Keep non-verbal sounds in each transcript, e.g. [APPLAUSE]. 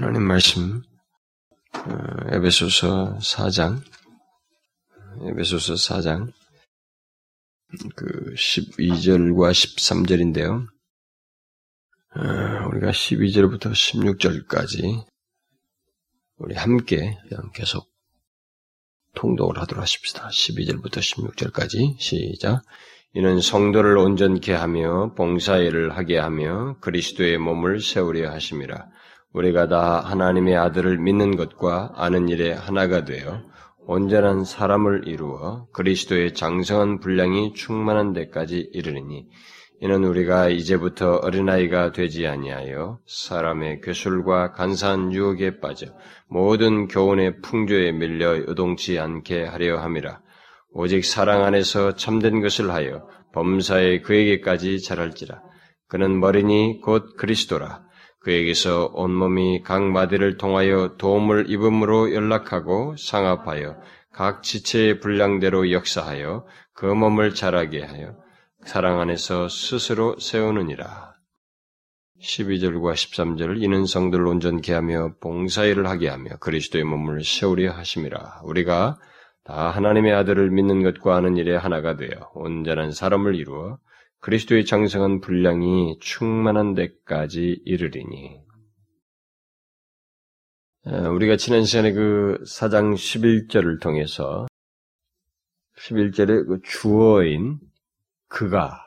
하나님 말씀 어, 에베소서 4장 에베소서 4장 그 12절과 13절인데요. 어, 우리가 12절부터 16절까지 우리 함께 계속 통독을 하도록 하십시다. 12절부터 16절까지 시작. 이는 성도를 온전케 하며 봉사일을 하게 하며 그리스도의 몸을 세우려 하심이라. 우리가 다 하나님의 아들을 믿는 것과 아는 일에 하나가 되어 온전한 사람을 이루어 그리스도의 장성한 분량이 충만한 데까지 이르리니 이는 우리가 이제부터 어린아이가 되지 아니하여 사람의 괴술과 간사한 유혹에 빠져 모든 교훈의 풍조에 밀려 요동치 않게 하려 함이라. 오직 사랑 안에서 참된 것을 하여 범사에 그에게까지 자랄지라. 그는 머리니 곧 그리스도라. 그에게서 온몸이 각 마디를 통하여 도움을 입음으로 연락하고 상합하여 각 지체의 분량대로 역사하여 그 몸을 자라게 하여 사랑 안에서 스스로 세우느니라. 12절과 13절 이는 성들을 온전케 하며 봉사일을 하게 하며 그리스도의 몸을 세우려 하심이라. 우리가 다 하나님의 아들을 믿는 것과 아는 일에 하나가 되어 온전한 사람을 이루어 그리스도의 장성한 분량이 충만한 데까지 이르리니. 우리가 지난 시간에 그 사장 11절을 통해서 11절의 그 주어인 그가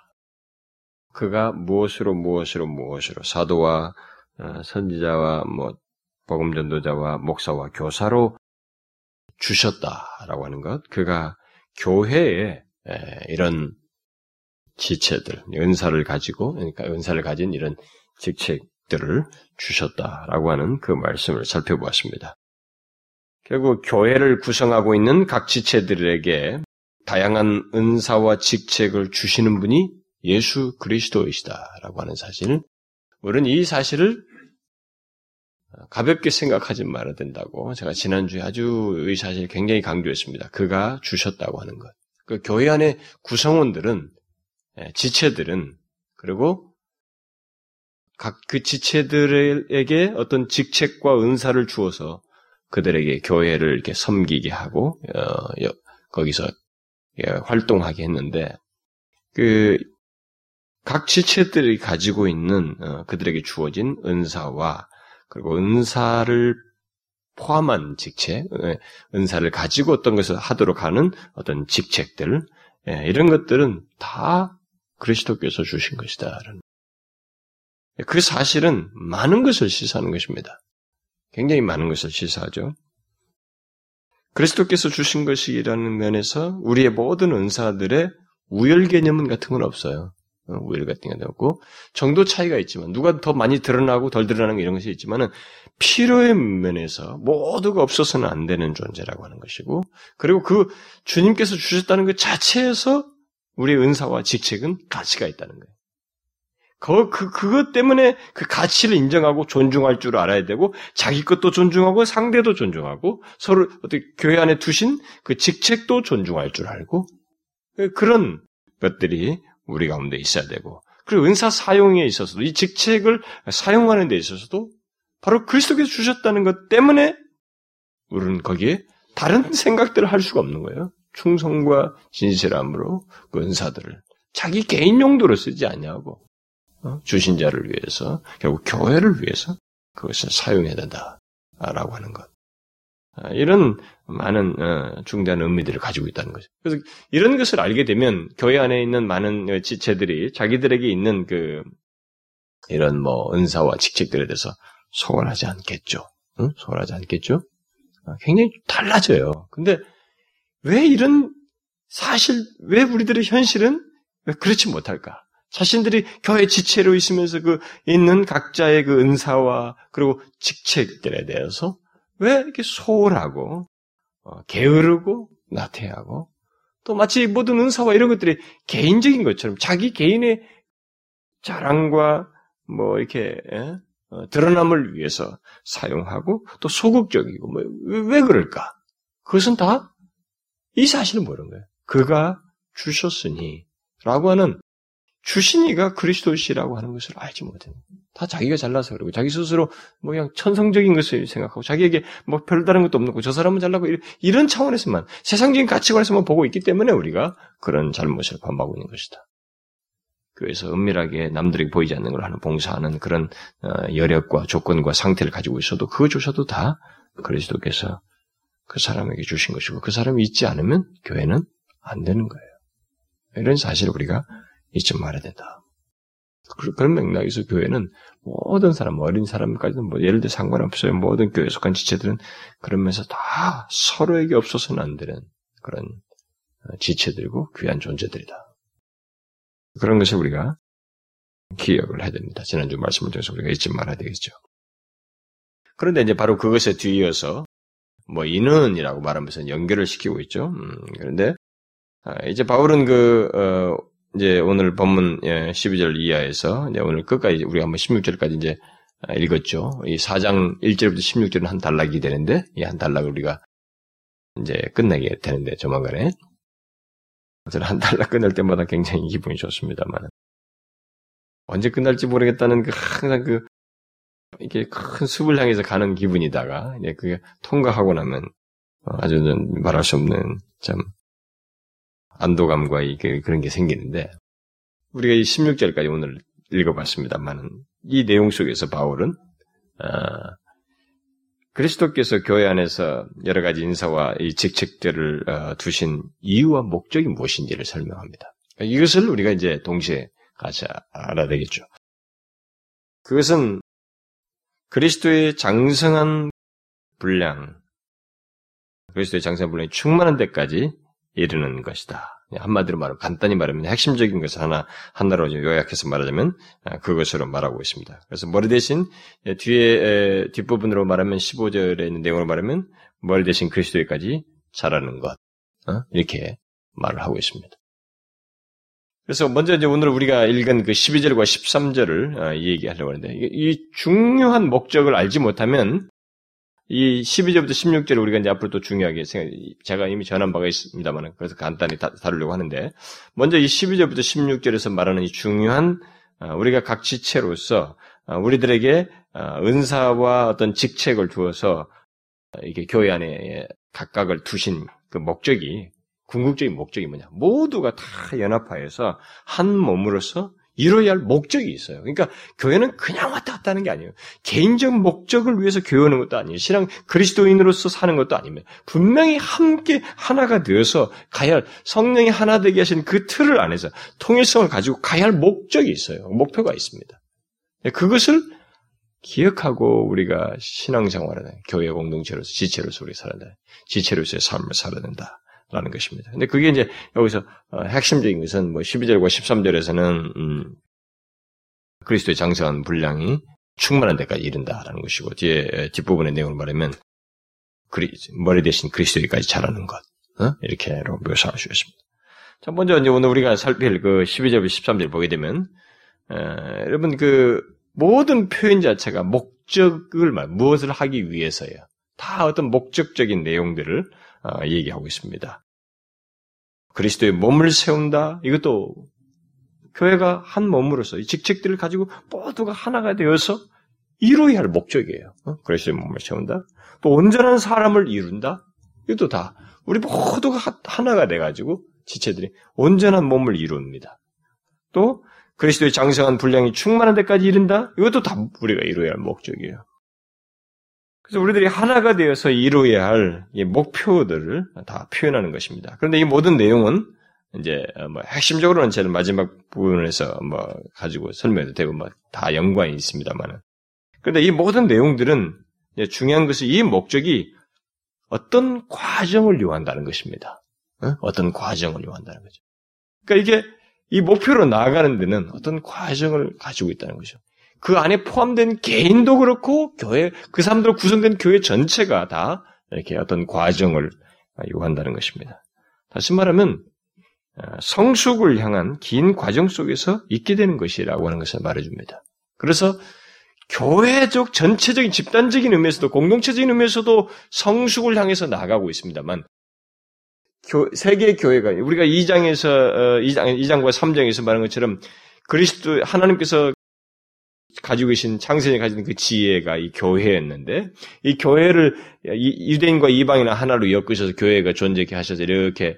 그가 무엇으로 무엇으로 무엇으로 사도와 어, 선지자와 뭐 복음 전도자와 목사와 교사로 주셨다라고 하는 것, 그가 교회에 이런 지체들, 은사를 가지고, 그러니까 은사를 가진 이런 직책들을 주셨다라고 하는 그 말씀을 살펴보았습니다. 결국 교회를 구성하고 있는 각 지체들에게 다양한 은사와 직책을 주시는 분이 예수 그리스도이시다라고 하는 사실, 우리는 이 사실을 가볍게 생각하지 말아야 된다고 제가 지난주에 아주 이 사실 굉장히 강조했습니다. 그가 주셨다고 하는 것. 그 교회 안에 구성원들은 예, 지체들은 그리고 각 그 지체들에게 어떤 직책과 은사를 주어서 그들에게 교회를 이렇게 섬기게 하고 어, 거기서 예, 활동하게 했는데 그 각 지체들이 가지고 있는 어, 그들에게 주어진 은사와 그리고 은사를 포함한 직책, 예, 은사를 가지고 어떤 것을 하도록 하는 어떤 직책들, 이런 것들은 다 그리스도께서 주신 것이다. 그 사실은 많은 것을 시사하는 것입니다. 굉장히 많은 것을 시사하죠. 그리스도께서 주신 것이라는 면에서 우리의 모든 은사들의 우열 개념은 같은 건 없어요. 어, 우열 같은 게 없고 정도 차이가 있지만 누가 더 많이 드러나고 덜 드러나는 이런 것이 있지만은 필요의 면에서 모두가 없어서는 안 되는 존재라고 하는 것이고 그리고 그 주님께서 주셨다는 그 자체에서 우리의 은사와 직책은 가치가 있다는 거예요. 그, 그, 그것 때문에 그 가치를 인정하고 존중할 줄 알아야 되고, 자기 것도 존중하고, 상대도 존중하고, 서로 어떻게 교회 안에 두신 그 직책도 존중할 줄 알고, 그런 것들이 우리 가운데 있어야 되고, 그리고 은사 사용에 있어서도, 이 직책을 사용하는 데 있어서도, 바로 그리스도께서 주셨다는 것 때문에, 우리는 거기에 다른 생각들을 할 수가 없는 거예요. 충성과 진실함으로 그 은사들을 자기 개인 용도로 쓰지 않냐고 어? 주신 자를 위해서 결국 교회를 위해서 그것을 사용해야 된다라고 하는 것. 아, 이런 많은 어, 중대한 의미들을 가지고 있다는 거죠. 그래서 이런 것을 알게 되면 교회 안에 있는 많은 지체들이 자기들에게 있는 그 이런 뭐 은사와 직책들에 대해서 소원하지 않겠죠. 응? 소원하지 않겠죠? 아, 굉장히 달라져요. 근데 왜 이런 사실, 왜 우리들의 현실은 왜 그렇지 못할까? 자신들이 교회 지체로 있으면서 그 있는 각자의 그 은사와 그리고 직책들에 대해서 왜 이렇게 소홀하고 어, 게으르고 나태하고 또 마치 모든 은사와 이런 것들이 개인적인 것처럼 자기 개인의 자랑과 뭐 이렇게 예? 어, 드러남을 위해서 사용하고 또 소극적이고 뭐, 왜 그럴까? 그것은 다 이 사실을 모르는 거예요. 그가 주셨으니 라고 하는 주신이가 그리스도시라고 하는 것을 알지 못해요. 다 자기가 잘나서 그러고 자기 스스로 뭐 그냥 천성적인 것을 생각하고 자기에게 뭐 별다른 것도 없는 거저 사람은 잘나고 이런 차원에서만 세상적인 가치관에서만 보고 있기 때문에 우리가 그런 잘못을 범하고 있는 것이다. 교회에서 은밀하게 남들에게 보이지 않는 걸 하는 봉사하는 그런 어, 여력과 조건과 상태를 가지고 있어도 그것조차도 다 그리스도께서 그 사람에게 주신 것이고 그 사람이 있지 않으면 교회는 안 되는 거예요. 이런 사실을 우리가 잊지 말아야 된다. 그런 맥락에서 교회는 모든 사람, 어린 사람까지는 뭐 예를 들어 상관없어요. 모든 교회 속한 지체들은 그러면서 다 서로에게 없어서는 안 되는 그런 어, 지체들이고 귀한 존재들이다. 그런 것을 우리가 기억을 해야 됩니다. 지난주 말씀을 통해서 우리가 잊지 말아야 되겠죠. 그런데 이제 바로 그것에 뒤이어서 뭐 이는이라고 말하면서 연결을 시키고 있죠. 음, 그런데 아, 이제 바울은 그 어, 이제 오늘 본문 12절 예, 이하에서 이제 오늘 끝까지 우리가 한번 16절까지 이제 아, 읽었죠. 이 4장 1절부터 16절은 한 단락이 되는데 이 한 단락을 우리가 이제 끝내게 되는데 조만간에 저는 한 달락 끝날 때마다 굉장히 기분이 좋습니다만 언제 끝날지 모르겠다는 그 항상 그 이게 큰 숲을 향해서 가는 기분이다가 이제 그게 통과하고 나면 아주 말할 수 없는 참 안도감과 이게 그런 게 생기는데 우리가 이 16절까지 오늘 읽어봤습니다만은 이 내용 속에서 바울은 아, 그리스도께서 교회 안에서 여러 가지 인사와 이 직책들을 어, 두신 이유와 목적이 무엇인지를 설명합니다. 이것을 우리가 이제 동시에 같이 알아야 되겠죠. 그것은 그리스도의 장성한 분량, 그리스도의 장성한 분량이 충만한 데까지 이르는 것이다. 한마디로 말하면 간단히 말하면 핵심적인 것을 하나 하나로 요약해서 말하자면 아, 그것으로 말하고 있습니다. 그래서 머리 대신 뒤에 뒷부분으로 말하면 15절에 있는 내용으로 말하면 머리 대신 그리스도에까지 자라는 것 어? 이렇게 말을 하고 있습니다. 그래서 먼저 이제 오늘 우리가 읽은 그 12절과 13절을 어, 얘기하려고 하는데 이 중요한 목적을 알지 못하면 이 12절부터 16절을 우리가 이제 앞으로 또 중요하게 생각, 제가 이미 전한 바가 있습니다만, 그래서 간단히 다, 루려고 하는데, 먼저 이 12절부터 16절에서 말하는 이 중요한, 어, 우리가 각 지체로서, 어, 우리들에게 어, 은사와 어떤 직책을 두어서, 이게 교회 안에 각각을 두신 그 목적이, 궁극적인 목적이 뭐냐. 모두가 다 연합하여서 한 몸으로서 이루어야 할 목적이 있어요. 그러니까 교회는 그냥 왔다 갔다 하는 게 아니에요. 개인적 목적을 위해서 교회 오는 것도 아니에요. 신앙 그리스도인으로서 사는 것도 아닙니다. 분명히 함께 하나가 되어서 가야 할 성령이 하나 되게 하신 그 틀을 안에서 통일성을 가지고 가야 할 목적이 있어요. 목표가 있습니다. 그것을 기억하고 우리가 신앙생활을 교회 공동체로서 지체로서 우리 살아야 돼. 지체로서의 삶을 살아야 된다. 라는 것입니다. 근데 그게 이제 여기서 어, 핵심적인 것은 뭐 12절과 13절에서는 음, 그리스도의 장성한 분량이 충만한 데까지 이른다라는 것이고 뒤에 뒷부분의 내용을 말하면 그리, 머리 대신 그리스도에까지 자라는 것 어? 이렇게로 묘사할 수 있습니다. 자 먼저 이제 오늘 우리가 살필 그 12절부터 13절 보게 되면 에, 여러분 그 모든 표현 자체가 목적을 말 무엇을 하기 위해서예요. 다 어떤 목적적인 내용들을 어, 얘기하고 있습니다. 그리스도의 몸을 세운다. 이것도 교회가 한 몸으로서 이 직책들을 가지고 모두가 하나가 되어서 이루어야 할 목적이에요. 어? 그리스도의 몸을 세운다. 또 온전한 사람을 이룬다. 이것도 다 우리 모두가 하나가 돼가지고 지체들이 온전한 몸을 이룹니다. 또 그리스도의 장성한 분량이 충만한 데까지 이른다. 이것도 다 우리가 이루어야 할 목적이에요. 그래서 우리들이 하나가 되어서 이루어야 할 목표들을 다 표현하는 것입니다. 그런데 이 모든 내용은 이제 뭐 핵심적으로는 저는 마지막 부분에서 뭐 가지고 설명해도 되고 뭐 다 연관이 있습니다만은. 그런데 이 모든 내용들은 중요한 것은 이 목적이 어떤 과정을 요한다는 것입니다. 어? 떤 과정을 요한다는 거죠. 그러니까 이게 이 목표로 나아가는 데는 어떤 과정을 가지고 있다는 거죠. 그 안에 포함된 개인도 그렇고 교회 그 사람들 구성된 교회 전체가 다 이렇게 어떤 과정을 요한다는 것입니다. 다시 말하면 어, 성숙을 향한 긴 과정 속에서 있게 되는 것이라고 하는 것을 말해줍니다. 그래서 교회적 전체적인 집단적인 의미에서도 공동체적인 의미에서도 성숙을 향해서 나가고 있습니다만 세계 교회가 우리가 2장에서 2장 2장과 3장에서 말한 것처럼 그리스도 하나님께서 가지고 계신 창세전에 가진 그 지혜가 이 교회였는데 이 교회를 유대인과 이방이나 하나로 엮으셔서 교회가 존재케 하셔서 이렇게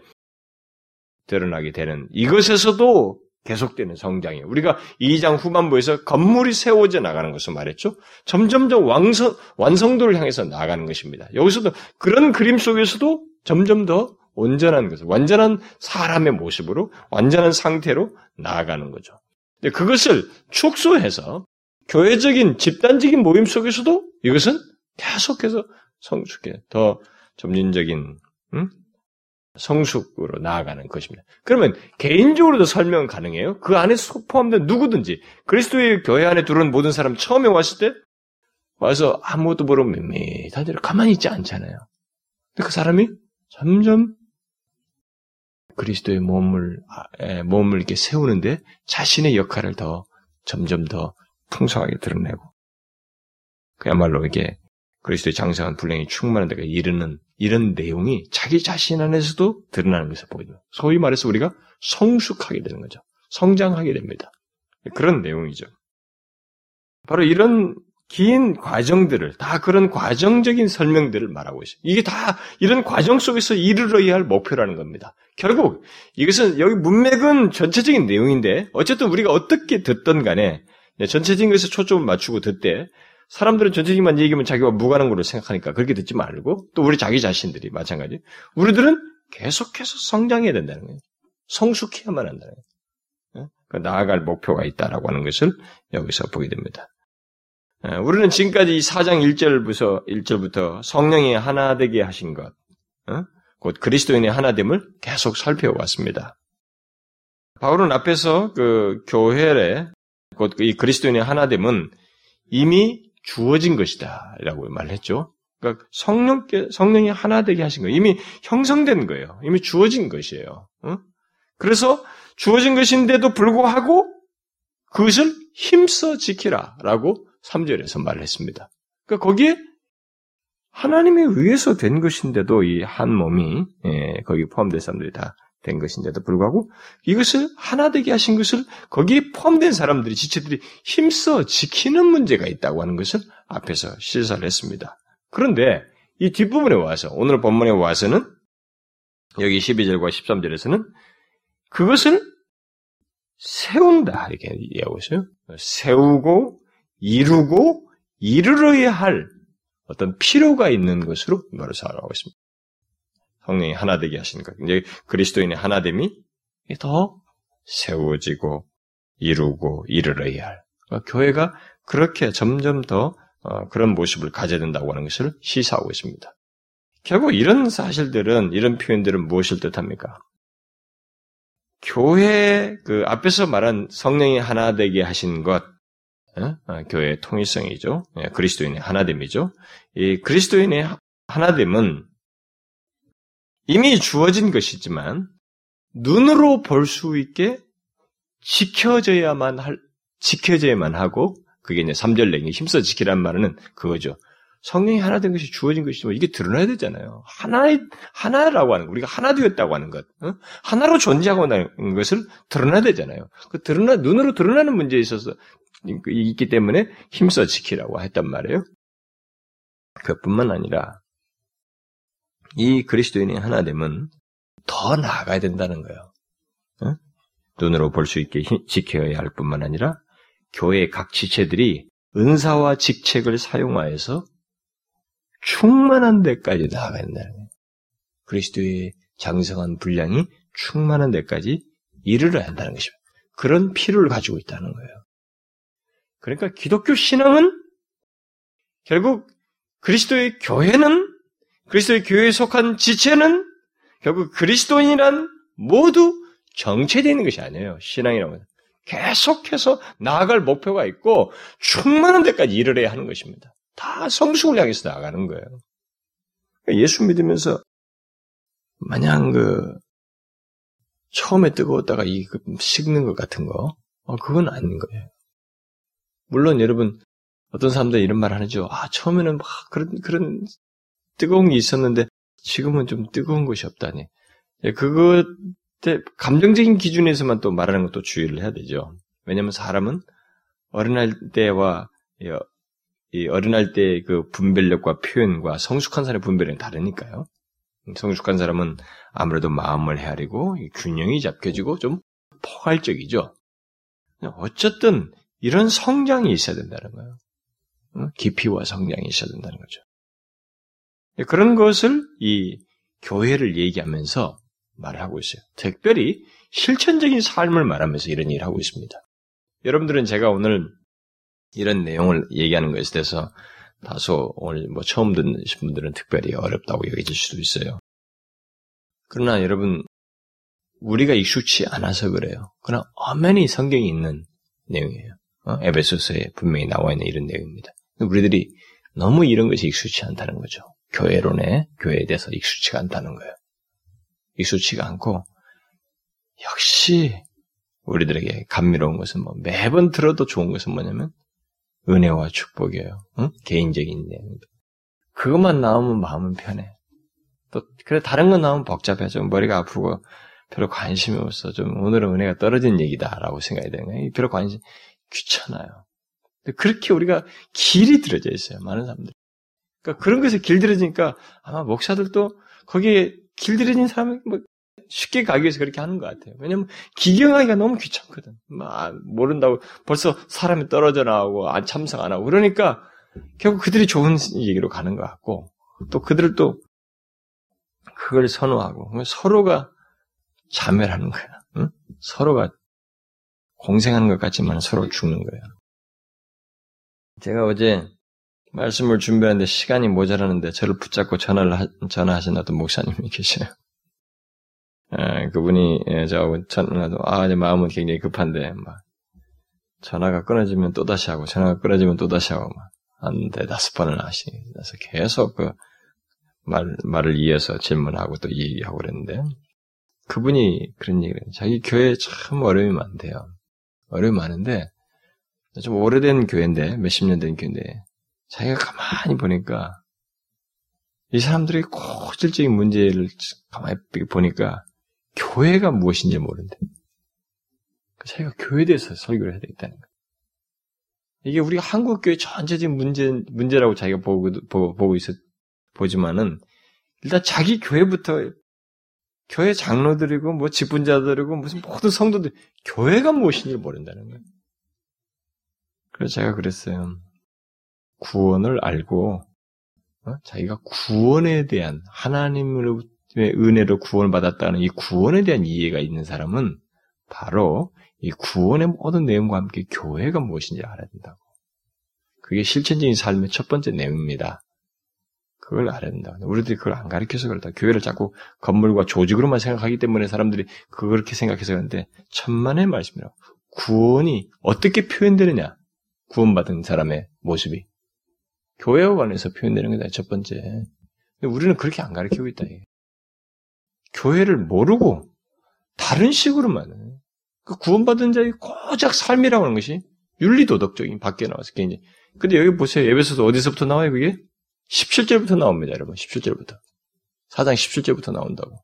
드러나게 되는 이것에서도 계속되는 성장이에요. 우리가 2장 후반부에서 건물이 세워져 나가는 것을 말했죠. 점점점 왕성, 완성도를 향해서 나가는 것입니다. 여기서도 그런 그림 속에서도 점점 더 온전한 것을, 완전한 사람의 모습으로, 완전한 상태로 나아가는 거죠. 그것을 축소해서 교회적인 집단적인 모임 속에서도 이것은 계속해서 성숙해 더 점진적인 음? 성숙으로 나아가는 것입니다. 그러면 개인적으로도 설명 가능해요? 그 안에 포함된 누구든지 그리스도의 교회 안에 들어온 모든 사람 처음에 왔을 때 와서 아무것도 모르고 밋밋한 대로 가만히 있지 않잖아요. 근데 그 사람이 점점 그리스도의 몸을 아, 몸을 이렇게 세우는데 자신의 역할을 더 점점 더 풍성하게 드러내고 그야말로 이게 그리스도의 장성한 불량이 충만한 데가 이르는 이런 내용이 자기 자신 안에서도 드러나는 것을 됩니다. 소위 말해서 우리가 성숙하게 되는 거죠. 성장하게 됩니다. 그런 내용이죠. 바로 이런 긴 과정들을 다 그런 과정적인 설명들을 말하고 있어요. 이게 다 이런 과정 속에서 이르러야 할 목표라는 겁니다. 결국 이것은 여기 문맥은 전체적인 내용인데 어쨌든 우리가 어떻게 듣던 간에 전체적인 것에 초점을 맞추고 듣되 사람들은 전체적인만 얘기하면 자기와 무관한 걸로 생각하니까 그렇게 듣지 말고 또 우리 자기 자신들이 마찬가지. 우리들은 계속해서 성장해야 된다는 거예요. 성숙해야만 한다는 거예요. 그 나아갈 목표가 있다라고 하는 것을 여기서 보게 됩니다. 우리는 지금까지 이 4장 1절부터 1절부터 성령이 하나 되게 하신 것, 곧 그리스도인의 하나됨을 계속 살펴왔습니다. 바울은 앞에서 그 교회에 곧 이 그리스도인의 하나됨은 이미 주어진 것이다. 라고 말했죠. 그러니까 성령께, 성령이 하나 되게 하신 거예요. 이미 형성된 거예요. 이미 주어진 것이에요. 어? 그래서 주어진 것인데도 불구하고 그것을 힘써 지키라. 라고 3절에서 말했습니다. 그러니까 거기에 하나님에 의해서 된 것인데도 이 한 몸이, 예, 거기 포함된 사람들이 다 된 것인데도 불구하고 이것을 하나 되게 하신 것을 거기에 포함된 사람들이 지체들이 힘써 지키는 문제가 있다고 하는 것을 앞에서 시사를 했습니다. 그런데 이 뒷부분에 와서 오늘 본문에 와서는 여기 12절과 13절에서는 그것을 세운다 이렇게 얘기하고 있어요. 세우고 이루고 이르러야 할 어떤 필요가 있는 것으로 말을 사용하고 있습니다. 성령이 하나 되게 하신 것. 이제 그리스도인의 하나됨이 더 세워지고 이루고 이르러야 할. 그러니까 교회가 그렇게 점점 더 어, 그런 모습을 가져야 된다고 하는 것을 시사하고 있습니다. 결국 이런 사실들은 이런 표현들은 무엇을 뜻합니까? 교회 그 앞에서 말한 성령이 하나 되게 하신 것, 어? 어, 교회의 통일성이죠. 예, 그리스도인의 하나됨이죠. 이 그리스도인의 하나됨은 이미 주어진 것이지만 눈으로 볼 수 있게 지켜져야만 할 지켜져야만 하고 그게 이제 3절 내기 힘써 지키란 말은 그거죠. 성령이 하나 된 것이 주어진 것이지만 이게 드러나야 되잖아요. 하나의 하나라고 하는 거, 우리가 하나 되었다고 하는 것, 어? 하나로 존재하고 있는 것을 드러나야 되잖아요. 그 드러나 눈으로 드러나는 문제에 있어서 있기 때문에 힘써 지키라고 했단 말이에요. 그뿐만 아니라 이 그리스도인의 하나됨은 더 나아가야 된다는 거예요. 어? 눈으로 볼 수 있게 지켜야 할 뿐만 아니라 교회 각 지체들이 은사와 직책을 사용하여서 충만한 데까지 나아가야 된다는 거예요. 그리스도의 장성한 분량이 충만한 데까지 이르러야 한다는 것입니다. 그런 필요를 가지고 있다는 거예요. 그러니까 기독교 신앙은 결국 그리스도의 교회는 그리스도의 교회에 속한 지체는 결국 그리스도인이란 모두 정체되어 있는 것이 아니에요. 신앙이라고 하는. 계속해서 나아갈 목표가 있고 충만한 데까지 이르러야 하는 것입니다. 다 성숙을 향해서 나아가는 거예요. 그러니까 예수 믿으면서 마냥 그 처음에 뜨거웠다가 이그 식는 것 같은 거, 어, 그건 아닌 거예요. 물론 여러분 어떤 사람들 이런 말 하죠. 아 처음에는 막 그런 그런 뜨거운 게 있었는데 지금은 좀 뜨거운 것이 없다니. 예, 그것 때 감정적인 기준에서만 또 말하는 것도 주의를 해야 되죠. 왜냐하면 사람은 어린할 때와 이 어린할 때의 그 분별력과 표현과 성숙한 사람의 분별은 다르니까요. 성숙한 사람은 아무래도 마음을 헤아리고 균형이 잡혀지고 좀 포괄적이죠. 어쨌든 이런 성장이 있어야 된다는 거예요. 깊이와 성장이 있어야 된다는 거죠. 그런 것을 이 교회를 얘기하면서 말하고 있어요. 특별히 실천적인 삶을 말하면서 이런 일을 하고 있습니다. 여러분들은 제가 오늘 이런 내용을 얘기하는 것에 대해서 다소 오늘 뭐 처음 듣는 분들은 특별히 어렵다고 여겨질 수도 있어요. 그러나 여러분, 우리가 익숙치 않아서 그래요. 그러나 엄연히 성경이 있는 내용이에요. 어? 에베소서에 분명히 나와 있는 이런 내용입니다. 우리들이 너무 이런 것이 익숙치 않다는 거죠. 교회론에, 교회에 대해서 익숙치가 않다는 거예요. 익숙치가 않고, 역시 우리들에게 감미로운 것은 뭐 매번 들어도 좋은 것은 뭐냐면 은혜와 축복이에요. 응? 개인적인 내용. 그것만 나오면 마음은 편해. 또 그래 다른 건 나오면 복잡해. 좀 머리가 아프고 별로 관심이 없어. 좀 오늘은 은혜가 떨어진 얘기다라고 생각이 되는 거예요. 별로 관심 귀찮아요. 그렇게 우리가 길이 들어져 있어요. 많은 사람들. 그러니까 그런 것에 길들여지니까 아마 목사들도 거기에 길들여진 사람이 뭐 쉽게 가기 위해서 그렇게 하는 것 같아요. 왜냐면 기경하기가 너무 귀찮거든. 막 모른다고 벌써 사람이 떨어져 나오고 안 참석 안 하고 그러니까 결국 그들이 좋은 얘기로 가는 것 같고 또 그들도 그걸 선호하고 서로가 자멸하는 거야. 응? 서로가 공생하는 것 같지만 서로 죽는 거예요. 제가 어제 말씀을 준비하는데 시간이 모자라는데 저를 붙잡고 전화를 하, 전화하신 어떤 목사님이 계셔요. 에, 그분이 예, 저하고 전화도 아 이제 마음은 굉장히 급한데 막 전화가 끊어지면 또 다시 하고 전화가 끊어지면 또 다시 하고 막한 대다섯 번을 하시면서 계속 그 말, 말을 이어서 질문하고 또 얘기하고 그랬는데 그분이 그런 얘기를 해요. 자기 교회에 참 어려움이 많대요. 어려움이 많은데 좀 오래된 교회인데 몇십 년 된 교회인데 자기가 가만히 보니까 이 사람들이 고질적인 문제를 가만히 보니까 교회가 무엇인지 모른대. 자기가 교회에 대해서 설교를 해야 되겠다는 거예요. 이게 우리가 한국 교회 전체적인 문제 문제라고 자기가 보고 보고, 보고 있었 보지만은 일단 자기 교회부터 교회 장로들이고 뭐 직분자들이고 무슨 모든 성도들 교회가 무엇인지 모른다는 거예요. 그래서 제가 그랬어요. 구원을 알고 어? 자기가 구원에 대한 하나님의 은혜로 구원을 받았다는 이 구원에 대한 이해가 있는 사람은 바로 이 구원의 모든 내용과 함께 교회가 무엇인지 알아야 된다고. 그게 실천적인 삶의 첫 번째 내용입니다. 그걸 알아야 된다. 우리들이 그걸 안 가르쳐서 그렇다. 교회를 자꾸 건물과 조직으로만 생각하기 때문에 사람들이 그렇게 생각해서 그런데 천만의 말씀이라고. 구원이 어떻게 표현되느냐? 구원받은 사람의 모습이. 교회와 관해서 표현되는 거다, 첫 번째. 근데 우리는 그렇게 안 가르치고 있다. 이게. 교회를 모르고 다른 식으로만 그 구원받은 자의 고작 삶이라고 하는 것이 윤리도덕적인 밖에 나와서 굉장히. 근데 여기 보세요. 예배소서 어디서부터 나와요, 그게? 17절부터 나옵니다, 여러분. 17절부터. 4장 17절부터 나온다고.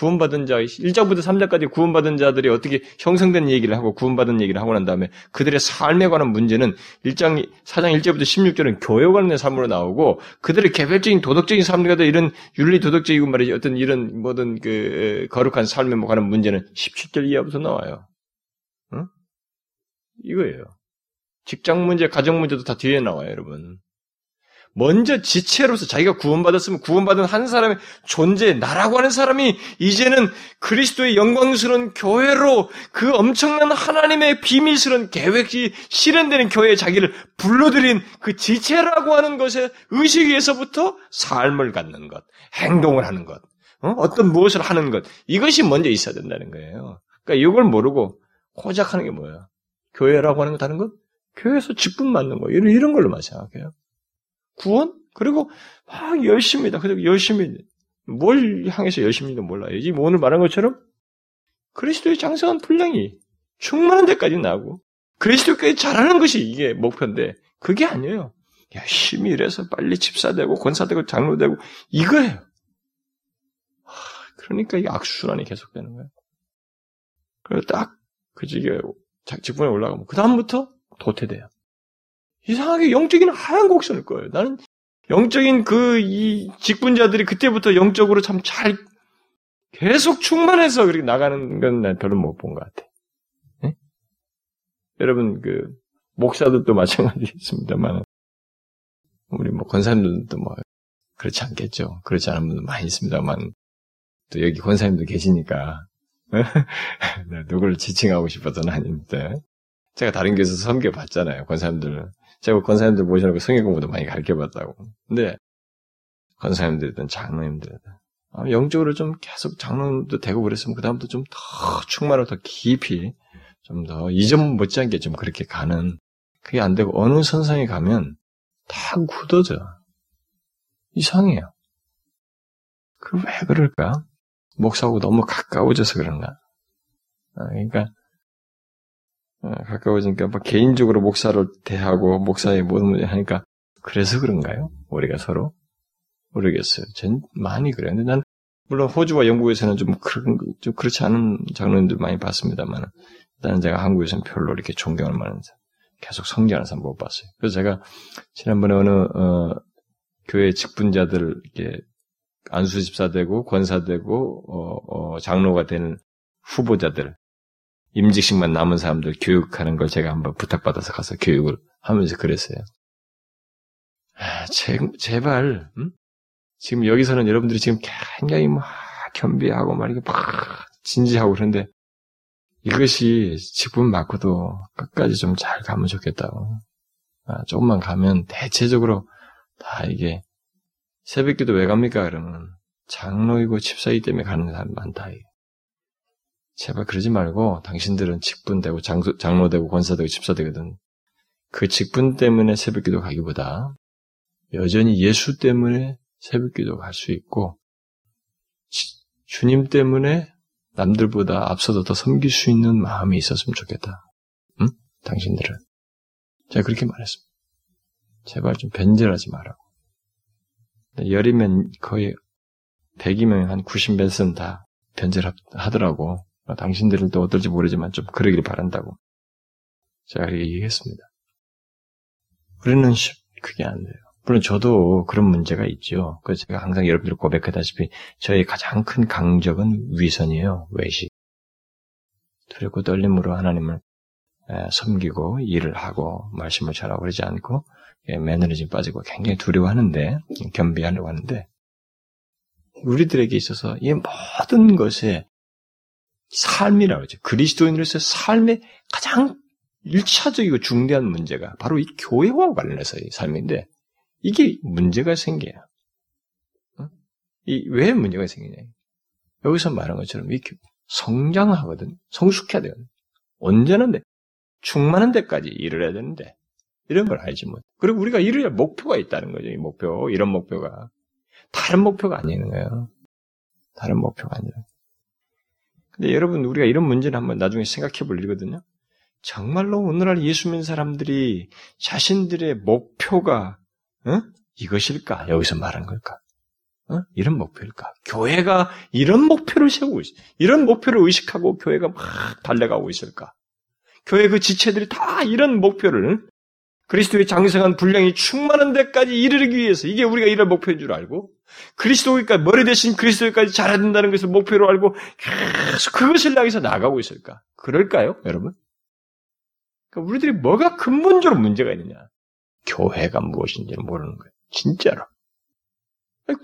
구원받은 자, 1장부터 3장까지 구원받은 자들이 어떻게 형성된 얘기를 하고 구원받은 얘기를 하고 난 다음에 그들의 삶에 관한 문제는 1장, 4장 1절부터 16절은 교회 관련된 삶으로 나오고 그들의 개별적인 도덕적인 삶과 이런 윤리 도덕적이고 말이지 어떤 이런 모든 그 거룩한 삶에 관한 문제는 17절 이하부터 나와요. 응? 이거예요. 직장 문제, 가정 문제도 다 뒤에 나와요, 여러분. 먼저 지체로서 자기가 구원받았으면 구원받은 한 사람의 존재, 나라고 하는 사람이 이제는 그리스도의 영광스러운 교회로 그 엄청난 하나님의 비밀스러운 계획이 실현되는 교회에 자기를 불러들인 그 지체라고 하는 것의 의식에서부터 삶을 갖는 것, 행동을 하는 것, 어? 떤 무엇을 하는 것, 이것이 먼저 있어야 된다는 거예요. 그러니까 이걸 모르고 고작 하는 게 뭐예요? 교회라고 하는 거 다른 것? 교회에서 직분 맞는 거, 이런, 이런 걸로만 생각해요. 구원? 그리고 막 열심히다. 그리고 열심히 뭘 향해서 열심히도 몰라요. 지금 오늘 말한 것처럼 그리스도의 장성한 분량이 충만한 데까지 나고 그리스도께 잘하는 것이 이게 목표인데 그게 아니에요. 열심히 일해서 빨리 집사되고 권사되고 장로되고 이거예요. 그러니까 이 악순환이 계속되는 거예요. 그리고 딱 그 지게 직분에 올라가면 그 다음부터 도태돼요. 이상하게 영적인 하얀 곡선일 거예요. 나는 영적인 그 이 직분자들이 그때부터 영적으로 참 잘 계속 충만해서 그렇게 나가는 건 난 별로 못 본 것 같아. 네? 여러분 그 목사들도 [LAUGHS] 마찬가지겠습니다만 우리 뭐 권사님들도 뭐 그렇지 않겠죠. 그렇지 않은 분도 많이 있습니다만 또 여기 권사님도 계시니까 [LAUGHS] 네, 누구를 지칭하고 싶어서는 아닌데 제가 다른 교회에서 섬겨봤잖아요. 권사님들 제가 권사님들 모셔놓고 성경 공부도 많이 가르쳐봤다고. 근데 권사님들이든 장로님들이든 아, 영적으로 좀 계속 장로님도 되고 그랬으면 그 다음부터 좀 더 충만하고 더 깊이 좀 더 이전 못지않게 좀 그렇게 가는 그게 안 되고 어느 선상에 가면 다 굳어져 이상해요. 그 왜 그럴까? 목사하고 너무 가까워져서 그런가? 아, 그러니까 어, 가까워지니까 뭐 개인적으로 목사를 대하고 목사의 모든 문제 하니까 그래서 그런가요? 우리가 서로 모르겠어요. 전 많이 그래요. 근데 난 물론 호주와 영국에서는 좀 그런 좀 그렇지 않은 장로님들 많이 봤습니다만 일단 제가 한국에서는 별로 이렇게 존경할 만한 계속 성장하는 사람 못 봤어요. 그래서 제가 지난번에 어느 어, 교회 직분자들 이렇게 안수 집사 되고 권사 되고 어, 어, 장로가 되는 후보자들 임직식만 남은 사람들 교육하는 걸 제가 한번 부탁받아서 가서 교육을 하면서 그랬어요. 아, 제, 제발 음? 지금 여기서는 여러분들이 지금 굉장히 막 겸비하고 말이게 막 진지하고 그런데 이것이 직분 맞고도 끝까지 좀 잘 가면 좋겠다고. 아, 조금만 가면 대체적으로 다 이게 새벽 기도 왜 갑니까? 그러면 장로이고 집사이기 때문에 가는 사람 많다. 이게. 제발 그러지 말고 당신들은 직분되고 장소, 장로되고 권사되고 집사되거든. 그 직분 때문에 새벽기도 가기보다 여전히 예수 때문에 새벽기도 갈 수 있고 주님 때문에 남들보다 앞서서 더 섬길 수 있는 마음이 있었으면 좋겠다. 응? 당신들은. 제가 그렇게 말했습니다. 제발 좀 변절하지 말라고. 열이면 거의 100이면 한 90몇은 다 변절하더라고. 당신들은 또 어떨지 모르지만 좀 그러길 바란다고. 제가 그렇게 얘기했습니다. 우리는 그게 안 돼요. 물론 저도 그런 문제가 있죠. 그래서 제가 항상 여러분들 고백하다시피 저의 가장 큰 강적은 위선이에요. 외식. 두렵고 떨림으로 하나님을 섬기고 일을 하고 말씀을 잘하고 그러지 않고 매너리즘 빠지고 굉장히 두려워하는데 겸비하려고 하는데 우리들에게 있어서 이 모든 것에 삶이라고 하죠. 그리스도인으로서 삶의 가장 일차적이고 중대한 문제가 바로 이 교회와 관련해서 이 삶인데 이게 문제가 생겨요. 어? 이왜 문제가 생기냐? 여기서 말한 것처럼 이 성장하거든, 성숙해야 되거든. 언제는데 충만한 데까지 일을 해야 되는데 이런 걸 알지 못. 그리고 우리가 이룰 목표가 있다는 거죠. 이 목표, 이런 목표가 다른 목표가 아니는 거예요. 다른 목표가 아니라. 근데 여러분 우리가 이런 문제를 한번 나중에 생각해 볼 일이거든요. 정말로 오늘날 예수 믿는 사람들이 자신들의 목표가 어? 이것일까? 여기서 말한 걸까? 어? 이런 목표일까? 교회가 이런 목표를 세우고 있어. 이런 목표를 의식하고 교회가 막 달려가고 있을까? 교회 그 지체들이 다 이런 목표를 그리스도의 장성한 분량이 충만한 데까지 이르기 위해서 이게 우리가 이런 목표인 줄 알고 그리스도까지 머리 대신 그리스도까지 자라야 된다는 것을 목표로 알고 계속 그것을 향해서 나가고 있을까? 그럴까요, 여러분? 그러니까 우리들이 뭐가 근본적으로 문제가 있느냐? 교회가 무엇인지를 모르는 거예요. 진짜로.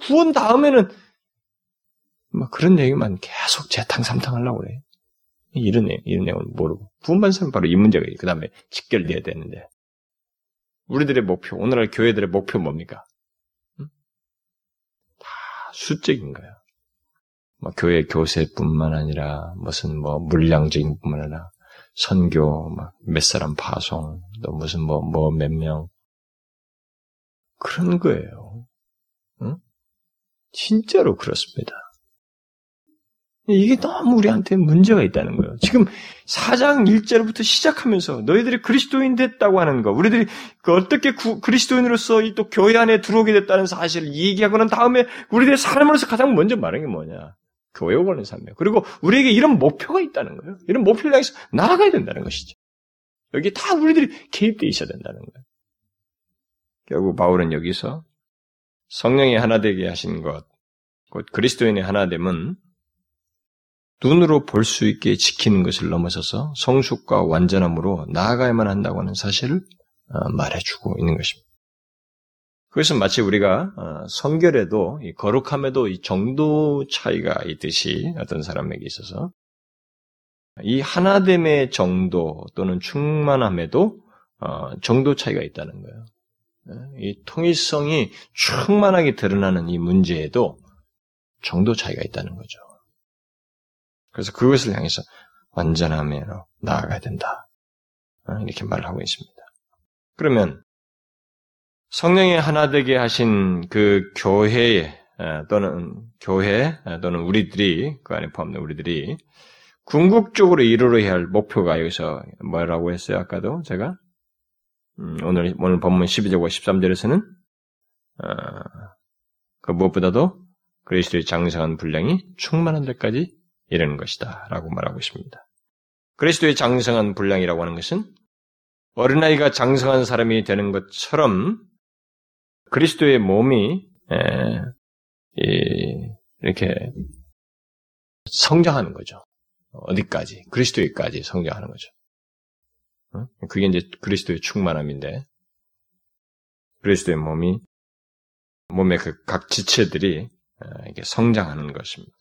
구원 다음에는 막 그런 얘기만 계속 재탕삼탕 하려고 그래. 이런 내용, 이런 내용을 모르고. 구원받은 바로 이 문제가 그 다음에 직결돼야 되는데. 우리들의 목표, 오늘날 교회들의 목표 뭡니까? 수적인 거야. 뭐 교회 교세뿐만 아니라 무슨 뭐 물량적인 뿐만 아니라 선교, 막몇 사람 파송, 또 무슨 뭐 뭐 몇 명, 그런 거예요. 응? 진짜로 그렇습니다. 이게 너무 우리한테 문제가 있다는 거예요. 지금 4장 1절부터 시작하면서 너희들이 그리스도인 됐다고 하는 거, 우리들이 그 어떻게 구, 그리스도인으로서 이 또 교회 안에 들어오게 됐다는 사실을 얘기하고 난 다음에 우리들의 삶으로서 가장 먼저 말하는 게 뭐냐? 교회 오는 삶이에요. 그리고 우리에게 이런 목표가 있다는 거예요. 이런 목표를 향해서 나아가야 된다는 것이죠. 여기 다 우리들이 개입되어 있어야 된다는 거예요. 결국 바울은 여기서 성령이 하나 되게 하신 것, 곧 그리스도인의 하나 됨은 눈으로 볼 수 있게 지키는 것을 넘어서서 성숙과 완전함으로 나아가야만 한다고 하는 사실을 어, 말해주고 있는 것입니다. 그것은 마치 우리가 어, 성결에도 거룩함에도 이 정도 차이가 있듯이 어떤 사람에게 있어서 이 하나됨의 정도 또는 충만함에도 어, 정도 차이가 있다는 거예요. 이 통일성이 충만하게 드러나는 이 문제에도 정도 차이가 있다는 거죠. 그래서 그것을 향해서 완전함으로 나아가야 된다. 이렇게 말을 하고 있습니다. 그러면 성령의 하나 되게 하신 그 교회에 또는 교회 또는 우리들이 그 안에 포함된 우리들이 궁극적으로 이루어야 할 목표가 여기서 뭐라고 했어요? 아까도 제가 음, 오늘 오늘 본문 12절과 13절에서는 어, 그 무엇보다도 그리스도의 장성한 분량이 충만한 데까지 이르는 것이다 라고 말하고 있습니다. 그리스도의 장성한 분량이라고 하는 것은 어린아이가 장성한 사람이 되는 것처럼 그리스도의 몸이 이렇게 성장하는 거죠. 어디까지? 그리스도에까지 성장하는 거죠. 그게 이제 그리스도의 충만함인데, 그리스도의 몸이, 몸의 그 각 지체들이 이게 성장하는 것입니다.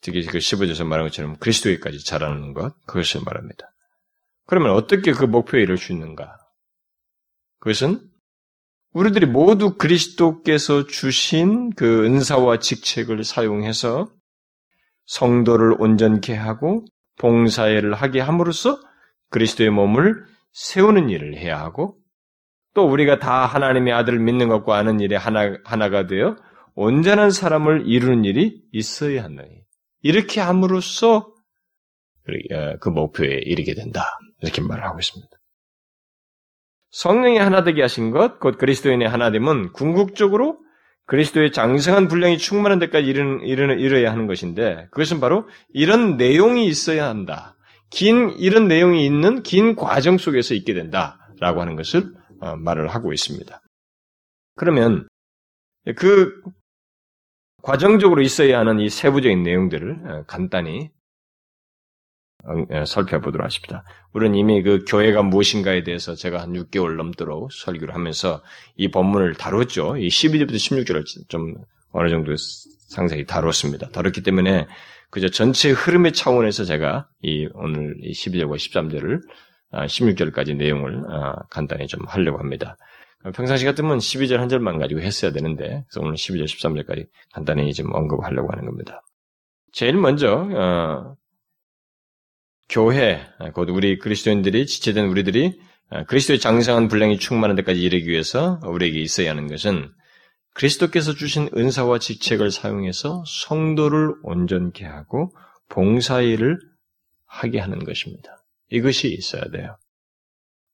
특히 그 15절에서 말한 것처럼 그리스도에까지 자라는 것, 그것을 말합니다. 그러면 어떻게 그 목표에 이룰 수 있는가? 그것은 우리들이 모두 그리스도께서 주신 그 은사와 직책을 사용해서 성도를 온전케 하고 봉사회를 하게 함으로써 그리스도의 몸을 세우는 일을 해야 하고 또 우리가 다 하나님의 아들을 믿는 것과 아는 일에 하나, 하나가 되어 온전한 사람을 이루는 일이 있어야 한다니. 이렇게 함으로써 어, 그 목표에 이르게 된다. 이렇게 말을 하고 있습니다. 성령이 하나 되게 하신 것, 곧 그리스도인의 하나됨은 궁극적으로 그리스도의 장성한 분량이 충만한 데까지 이르는, 이르는, 이뤄야 하는 것인데, 그것은 바로 이런 내용이 있어야 한다. 긴, 이런 내용이 있는 긴 과정 속에서 있게 된다. 라고 하는 것을 어, 말을 하고 있습니다. 그러면 그 과정적으로 있어야 하는 이 세부적인 내용들을 어, 간단히 어, 살펴보도록 하십니다. 우리는 이미 그 교회가 무엇인가에 대해서 제가 한 6개월 넘도록 설교를 하면서 이 본문을 다뤘죠. 이 12절부터 16절을 좀 어느 정도 상세히 다뤘습니다. 다뤘기 때문에 그저 전체 흐름의 차원에서 제가 이 오늘 이 12절과 13절을 16절까지 아, 내용을 아, 간단히 좀 하려고 합니다. 평상시 같으면 12절 한 절만 가지고 했어야 되는데 그래서 오늘 12절 13절까지 간단히 좀 언급하려고 하는 겁니다. 제일 먼저 어, 교회, 곧 우리 그리스도인들이 지체된 우리들이 그리스도의 장성한 분량이 충만한 데까지 이르기 위해서 우리에게 있어야 하는 것은 그리스도께서 주신 은사와 직책을 사용해서 성도를 온전케 하고 봉사일을 하게 하는 것입니다. 이것이 있어야 돼요.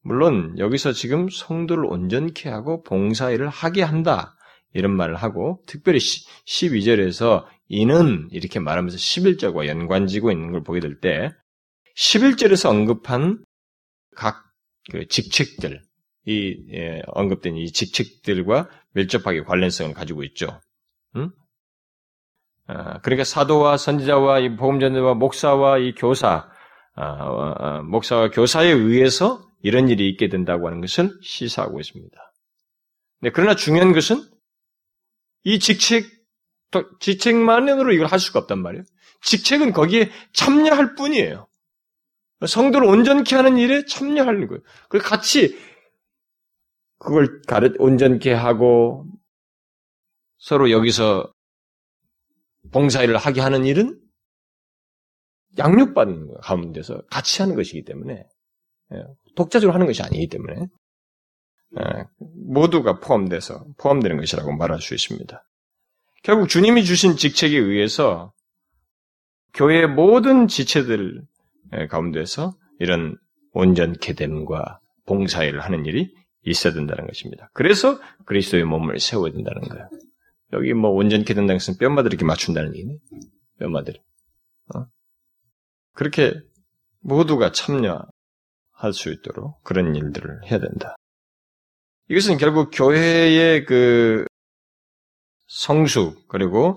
물론 여기서 지금 성도를 온전케 하고 봉사일을 하게 한다 이런 말을 하고 특별히 12절에서 이는 이렇게 말하면서 11절과 연관지고 있는 걸 보게 될 때 11절에서 언급한 각 그 직책들, 이 예, 언급된 이 직책들과 밀접하게 관련성을 가지고 있죠. 음? 아, 그러니까 사도와 선지자와 이 복음전자와 목사와 이 교사, 아, 어, 어, 목사와 교사에 의해서 이런 일이 있게 된다고 하는 것을 시사하고 있습니다. 네, 그러나 중요한 것은 이 직책, 직책만으로 이걸 할 수가 없단 말이에요. 직책은 거기에 참여할 뿐이에요. 성도를 온전케 하는 일에 참여하는 거예요. 그 같이 그걸 가르 온전케 하고 서로 여기서 봉사일을 하게 하는 일은 양육받는 가운데서 같이 하는 것이기 때문에 예, 독자적으로 하는 것이 아니기 때문에 예, 모두가 포함돼서 포함되는 것이라고 말할 수 있습니다. 결국 주님이 주신 직책에 의해서 교회의 모든 지체들 예, 가운데서 이런 온전케 됨과 봉사일을 하는 일이 있어야 된다는 것입니다. 그래서 그리스도의 몸을 세워야 된다는 거예요. 여기 뭐 온전케 된다는 것은 뼈마들 이렇게 맞춘다는 얘기네. 뼈마들. 어? 그렇게 모두가 참여하는 할 수 있도록 그런 일들을 해야 된다. 이것은 결국 교회의 그 성숙 그리고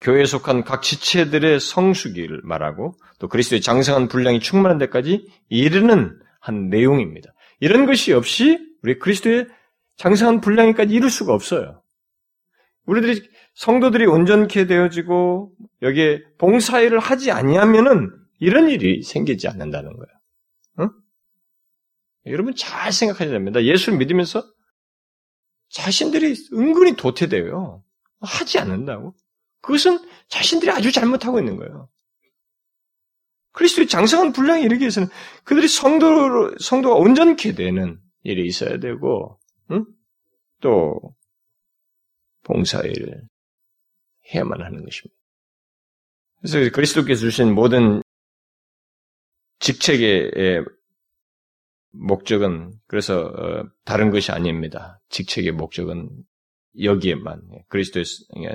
교회에 속한 각 지체들의 성숙을 말하고 또 그리스도의 장성한 분량이 충만한 데까지 이르는 한 내용입니다. 이런 것이 없이 우리 그리스도의 장성한 분량에까지 이룰 수가 없어요. 우리들이 성도들이 온전케 되어지고 여기에 봉사일을 하지 아니하면은 이런 일이 생기지 않는다는 거예요. 응? 여러분 잘 생각하셔야 됩니다. 예수를 믿으면서 자신들이 은근히 도태돼요. 하지 않는다고. 그것은 자신들이 아주 잘못하고 있는 거예요. 그리스도의 장성한 분량에 이르기 위해서는 그들이 성도, 성도가 온전케 되는 일이 있어야 되고, 응? 또, 봉사일을 해야만 하는 것입니다. 그래서 그리스도께서 주신 모든 직책의 목적은 그래서 어, 다른 것이 아닙니다. 직책의 목적은 여기에만 그리스도의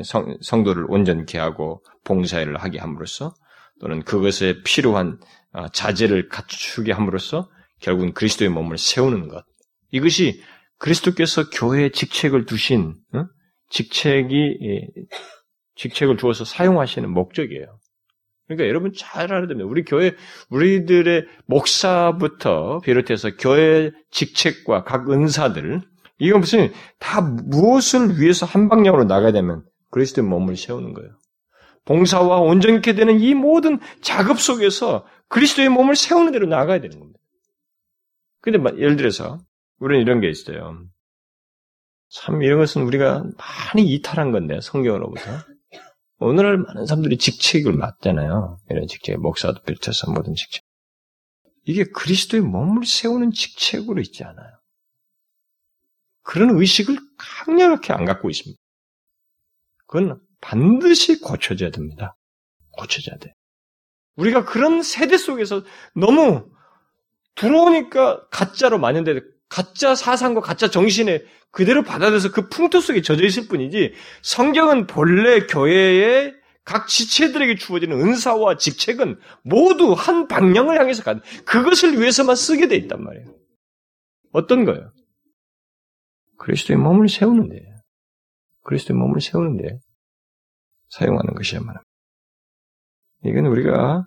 성, 성도를 온전케 하고 봉사를 하게 함으로써 또는 그것에 필요한 아, 자제를 갖추게 함으로써 결국은 그리스도의 몸을 세우는 것. 이것이 그리스도께서 교회에 직책을 두신 직책이 직책을 주어서 사용하시는 목적이에요. 그러니까 여러분 잘 알아야 됩니다. 우리 교회, 우리들의 목사부터 비롯해서 교회 직책과 각 은사들, 이건 무슨, 다 무엇을 위해서 한 방향으로 나가야 되면 그리스도의 몸을 세우는 거예요. 봉사와 온전케 되는 이 모든 작업 속에서 그리스도의 몸을 세우는 대로 나가야 되는 겁니다. 근데 예를 들어서, 우리는 이런 게 있어요. 참 이런 것은 우리가 많이 이탈한 건데, 성경으로부터. 오늘날 많은 사람들이 직책을 맡잖아요. 이런 직책, 목사도 비롯해서 모든 직책. 이게 그리스도의 몸을 세우는 직책으로 있지 않아요. 그런 의식을 강력하게 안 갖고 있습니다. 그건 반드시 고쳐져야 됩니다. 고쳐져야 돼. 우리가 그런 세대 속에서 너무 들어오니까 가짜로 만연돼 가짜 사상과 가짜 정신에 그대로 받아들여서 그 풍토 속에 젖어 있을 뿐이지 성경은 본래 교회의 각 지체들에게 주어지는 은사와 직책은 모두 한 방향을 향해서 간 그것을 위해서만 쓰게 돼 있단 말이에요. 어떤 거예요? 그리스도의 몸을 세우는데 그리스도의 몸을 세우는데 사용하는 합니다. 이건 우리가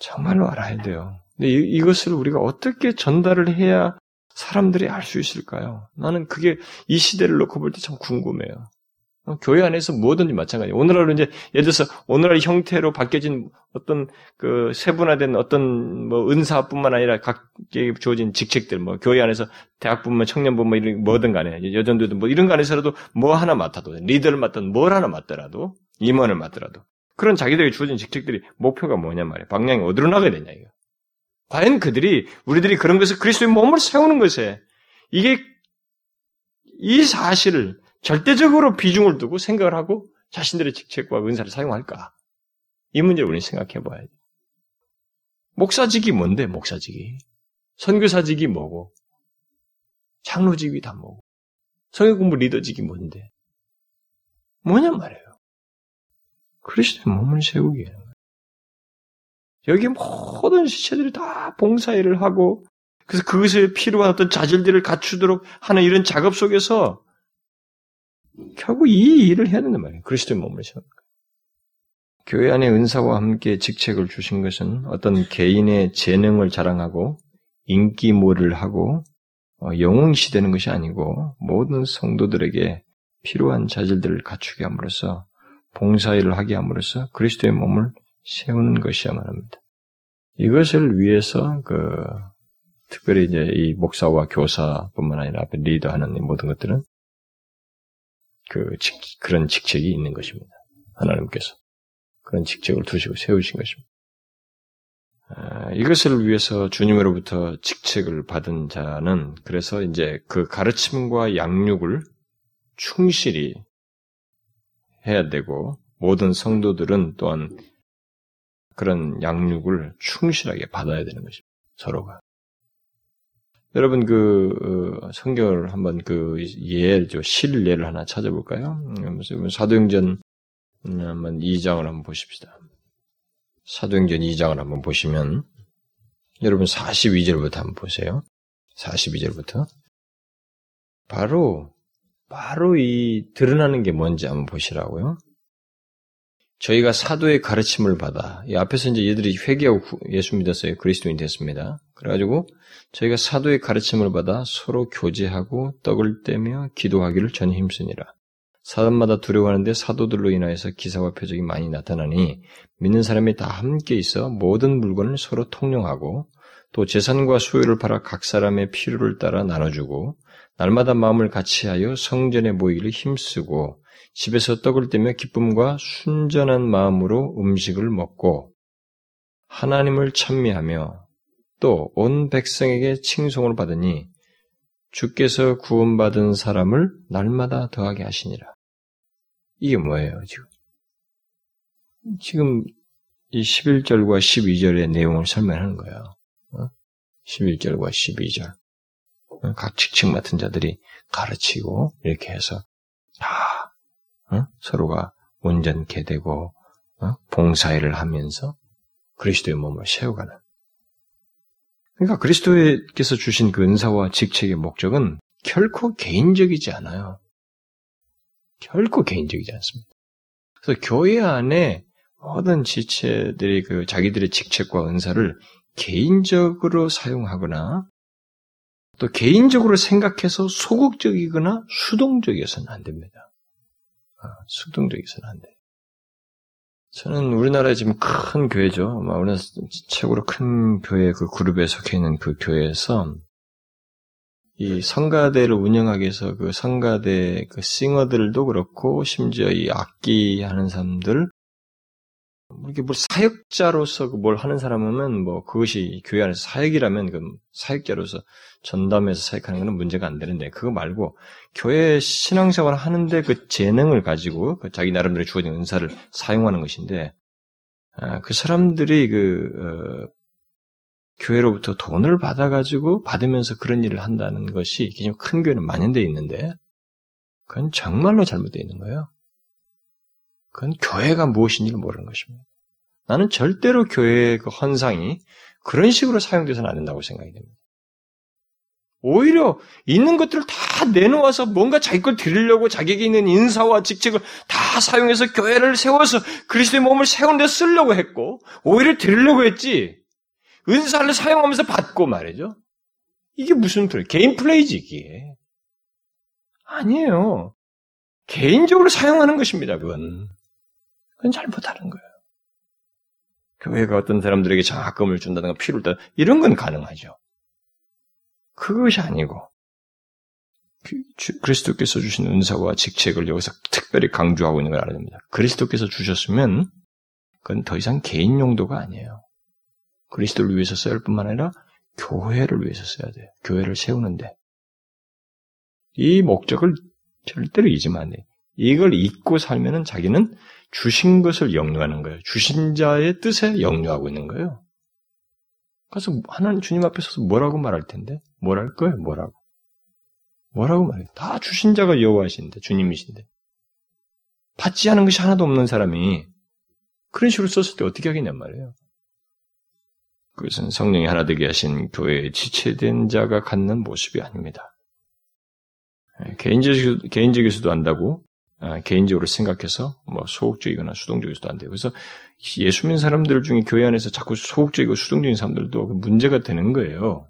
정말로 알아야 돼요. 근데 이, 것을 우리가 어떻게 전달을 해야 사람들이 알 수 있을까요? 나는 그게 이 시대를 놓고 볼 때 참 궁금해요. 어, 교회 안에서 뭐든지 마찬가지예요. 오늘날 이제 예를 들어서 오늘날 형태로 바뀌어진 어떤 그 세분화된 어떤 뭐 은사뿐만 아니라 각계 주어진 직책들 뭐 교회 안에서 대학부모, 청년부모 뭐 이런 뭐든 간에 여전도든 뭐 이런 거 안에서라도 뭐 하나 맡아도 리더를 맡든 뭘 하나 맡더라도 임원을 맡더라도 그런 자기들에게 주어진 직책들이 목표가 뭐냐 말이에요. 방향이 어디로 나가야 되냐 이거. 과연 그들이 우리들이 그런 것을 그리스도의 몸을 세우는 것에 이게 이 사실을 절대적으로 비중을 두고 생각을 하고 자신들의 직책과 은사를 사용할까? 이 문제를 우리는 생각해 봐야 돼. 목사직이 뭔데, 목사직이? 선교사직이 뭐고? 장로직이 다 뭐고? 성경 공부 리더직이 뭔데? 뭐냐 말이에요. 그리스도의 몸을 세우기 여기 모든 시체들이 다 봉사일을 하고 그래서 그것에 필요한 어떤 자질들을 갖추도록 하는 이런 작업 속에서 결국 이 일을 해야 된단 말이에요. 그리스도의 몸을 세우는 거예요. 교회 안에 은사와 함께 직책을 주신 것은 어떤 개인의 재능을 자랑하고 인기몰을 하고 어, 영웅시 되는 것이 아니고 모든 성도들에게 필요한 자질들을 갖추게 함으로써 봉사일을 하게 함으로써 그리스도의 몸을 세우는 것이야만 합니다. 이것을 위해서 그 특별히 이제 이 목사와 교사뿐만 아니라 앞에 리더하는 모든 것들은 그 직, 그런 직책이 있는 것입니다. 하나님께서 그런 직책을 두시고 세우신 것입니다. 아, 이것을 위해서 주님으로부터 직책을 받은 자는 그래서 이제 그 가르침과 양육을 충실히 해야 되고 모든 성도들은 또한 그런 양육을 충실하게 받아야 되는 것입니다. 서로가. 여러분 그 어, 성경을 한번 그 예죠 실례를 하나 찾아볼까요? 음, 사도행전 음, 한번 2장을 한번 보십시다. 사도행전 2장을 한번 보시면 여러분 42절부터 한번 보세요. 42절부터. 바로, 바로 이 드러나는 게 뭔지 한번 보시라고요. 저희가 사도의 가르침을 받아, 이 앞에서 이제 얘들이 회개하고 예수 믿었어요. 그리스도인 됐습니다. 그래가지고 저희가 사도의 가르침을 받아 서로 교제하고 떡을 떼며 기도하기를 전 힘쓰니라. 사람마다 두려워하는데 사도들로 인하여서 기사와 표적이 많이 나타나니 믿는 사람이 다 함께 있어 모든 물건을 서로 통용하고 또 재산과 소유를 팔아 각 사람의 필요를 따라 나눠주고 날마다 마음을 같이하여 성전에 모이기를 힘쓰고 집에서 떡을 떼며 기쁨과 순전한 마음으로 음식을 먹고 하나님을 찬미하며 또 온 백성에게 칭송을 받으니 주께서 구원받은 사람을 날마다 더하게 하시니라. 이게 뭐예요, 지금? 지금 이 11절과 12절의 내용을 설명하는 거예요. 11절과 12절. 각 직책 맡은 자들이 가르치고 이렇게 해서 다 어? 서로가 온전케 되고 어? 봉사일을 하면서 그리스도의 몸을 세워가는. 그러니까 그리스도께서 주신 그 은사와 직책의 목적은 결코 개인적이지 않아요. 결코 개인적이지 않습니다. 그래서 교회 안에 모든 지체들이 그 자기들의 직책과 은사를 개인적으로 사용하거나 또 개인적으로 생각해서 소극적이거나 수동적이어서는 안 됩니다. 아, 수동적이어서는 안 돼요. 저는 우리나라에 지금 큰 교회죠. 우리나라 최고로 큰 교회 그 그룹에 속해 있는 그 교회에서 이 성가대를 운영하기 위해서 그 성가대 그 싱어들도 그렇고 심지어 이 악기 하는 사람들 이렇게 뭐 사역자로서 그뭘 하는 사람은 뭐 그것이 교회 안에서 사역이라면 그 사역자로서 전담해서 사역하는 것은 문제가 안 되는데 그거 말고 교회 신앙생활 하는데 그 재능을 가지고 그 자기 나름대로 주어진 은사를 사용하는 것인데 아, 그 사람들이 그 어, 교회로부터 돈을 받아가지고 받으면서 그런 일을 한다는 것이 큰 교회는 만연되어 있는데 그건 정말로 잘못되어 있는 거예요. 그건 교회가 무엇인지를 모르는 것입니다. 나는 절대로 교회의 그 헌상이 그런 식으로 사용돼서는 안 된다고 생각이 됩니다. 오히려 있는 것들을 다 내놓아서 뭔가 자기 걸 드리려고 자기에게 있는 인사와 직책을 다 사용해서 교회를 세워서 그리스도의 몸을 세운 데 쓰려고 했고 오히려 드리려고 했지 은사를 사용하면서 받고 말이죠. 이게 무슨 플레이? 개인 플레이지 이게. 아니에요. 개인적으로 사용하는 것입니다. 그건. 그건 잘못하는 거예요. 교회가 어떤 사람들에게 장학금을 준다든가 피를 다 이런 건 가능하죠. 그것이 아니고 그 그리스도께서 주신 은사와 직책을 여기서 특별히 강조하고 있는 걸 알아야 됩니다. 그리스도께서 주셨으면 그건 더 이상 개인 용도가 아니에요. 그리스도를 위해서 써야 할 뿐만 아니라 교회를 위해서 써야 돼요. 교회를 세우는데. 이 목적을 절대로 잊으면 안 돼요. 이걸 잊고 살면은 자기는 주신 것을 영유하는 거예요. 주신 자의 뜻에 영유하고 있는 거예요. 그래서 하나님 주님 앞에 서서 뭐라고 말할 텐데? 뭘할 거예요? 뭐라고? 뭐라고 말해요? 다 주신 자가 여호와신데 주님이신데 받지 않은 것이 하나도 없는 사람이 그런 식으로 썼을 때 어떻게 하겠냔 말이에요. 그것은 성령이 하나 되게 하신 교회에 지체된 자가 갖는 모습이 아닙니다. 예, 개인적, 개인적에서도 안다고, 아, 개인적으로 생각해서 뭐 소극적이거나 수동적이서도 안 돼요. 그래서 예수 믿는 사람들 중에 교회 안에서 자꾸 소극적이고 수동적인 사람들도 그 문제가 되는 거예요.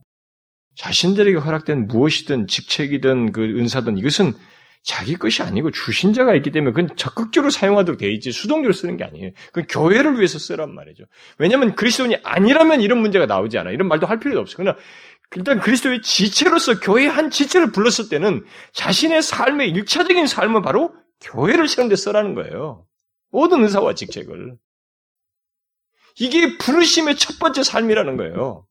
자신들에게 허락된 무엇이든 직책이든 그 은사든 이것은 자기 것이 아니고 주신 자가 있기 때문에 그건 적극적으로 사용하도록 돼 있지 수동적으로 쓰는 게 아니에요. 그건 교회를 위해서 쓰란 말이죠. 왜냐하면 그리스도인이 아니라면 이런 문제가 나오지 않아. 이런 말도 할 필요도 없어. 그러나 일단 그리스도의 지체로서 교회의 한 지체를 불렀을 때는 자신의 삶의 일차적인 삶은 바로 교회를 세우는데 쓰라는 거예요. 모든 은사와 직책을. 이게 부르심의 첫 번째 삶이라는 거예요.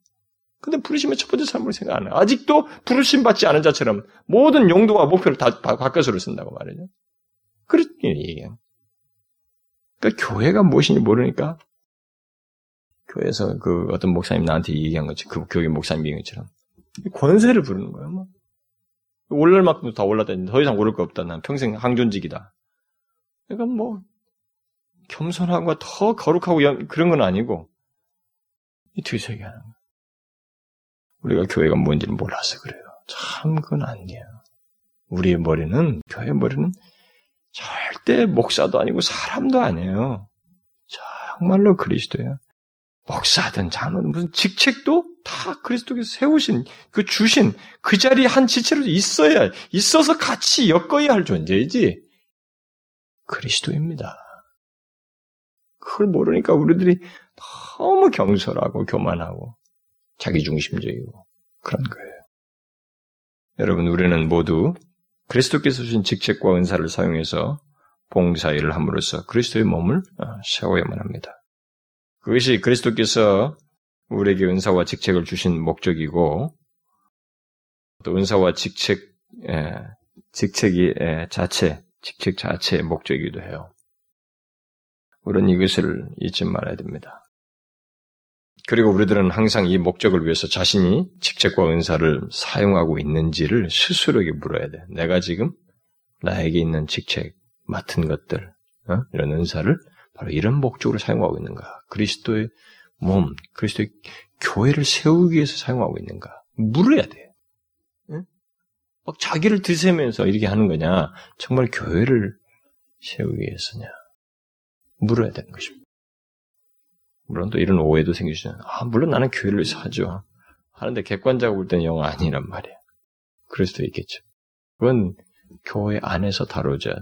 근데 부르심의 첫 번째 삶을 생각 안 해요. 아직도 부르심 받지 않은 자처럼 모든 용도와 목표를 다 바꿔서를 쓴다고 말이죠. 그렇게 얘기해요. 그러니까 교회가 무엇인지 모르니까 교회에서 그 어떤 목사님 나한테 얘기한 것처럼 그 교회 목사님 얘기한 것처럼 권세를 부르는 거예요. 뭐. 올랄 만큼 더 올랐다니 더 이상 오를 거 없다. 난 평생 항존직이다. 그러니까 뭐 겸손하고 더 거룩하고 그런 건 아니고 이 뒤세게 하는 거예요. 우리가 교회가 뭔지를 몰라서 그래요. 참 그건 아니에요. 우리의 머리는 교회 머리는 절대 목사도 아니고 사람도 아니에요. 정말로 그리스도예요. 목사든 장로든 무슨 직책도 다 그리스도께서 세우신 그 주신 그 자리에 한 지체로 있어야 있어서 같이 엮어야 할 존재이지 그리스도입니다. 그걸 모르니까 우리들이 너무 경솔하고 교만하고 자기중심적이고 그런 거예요. 여러분 우리는 모두 그리스도께서 주신 직책과 은사를 사용해서 봉사일을 함으로써 그리스도의 몸을 어, 세워야만 합니다. 그것이 그리스도께서 우리에게 은사와 직책을 주신 목적이고 또 은사와 직책 에, 직책이 에, 자체 직책 자체의 목적이기도 해요. 우리는 이것을 잊지 말아야 됩니다. 그리고 우리들은 항상 이 목적을 위해서 자신이 직책과 은사를 사용하고 있는지를 스스로에게 물어야 돼. 내가 지금 나에게 있는 직책, 맡은 것들, 어? 이런 은사를 바로 이런 목적으로 사용하고 있는가? 그리스도의 몸, 그리스도의 교회를 세우기 위해서 사용하고 있는가? 물어야 돼. 응? 막 자기를 드세면서 이렇게 하는 거냐? 정말 교회를 세우기 위해서냐? 물어야 되는 것입니다. 물론 또 이런 오해도 생기시잖아요. 아, 물론 나는 교회를 하죠. 하는데 객관적으로 볼 때는 영 아니란 말이야. 그럴 수도 있겠죠. 그건 교회 안에서 다뤄져야 돼.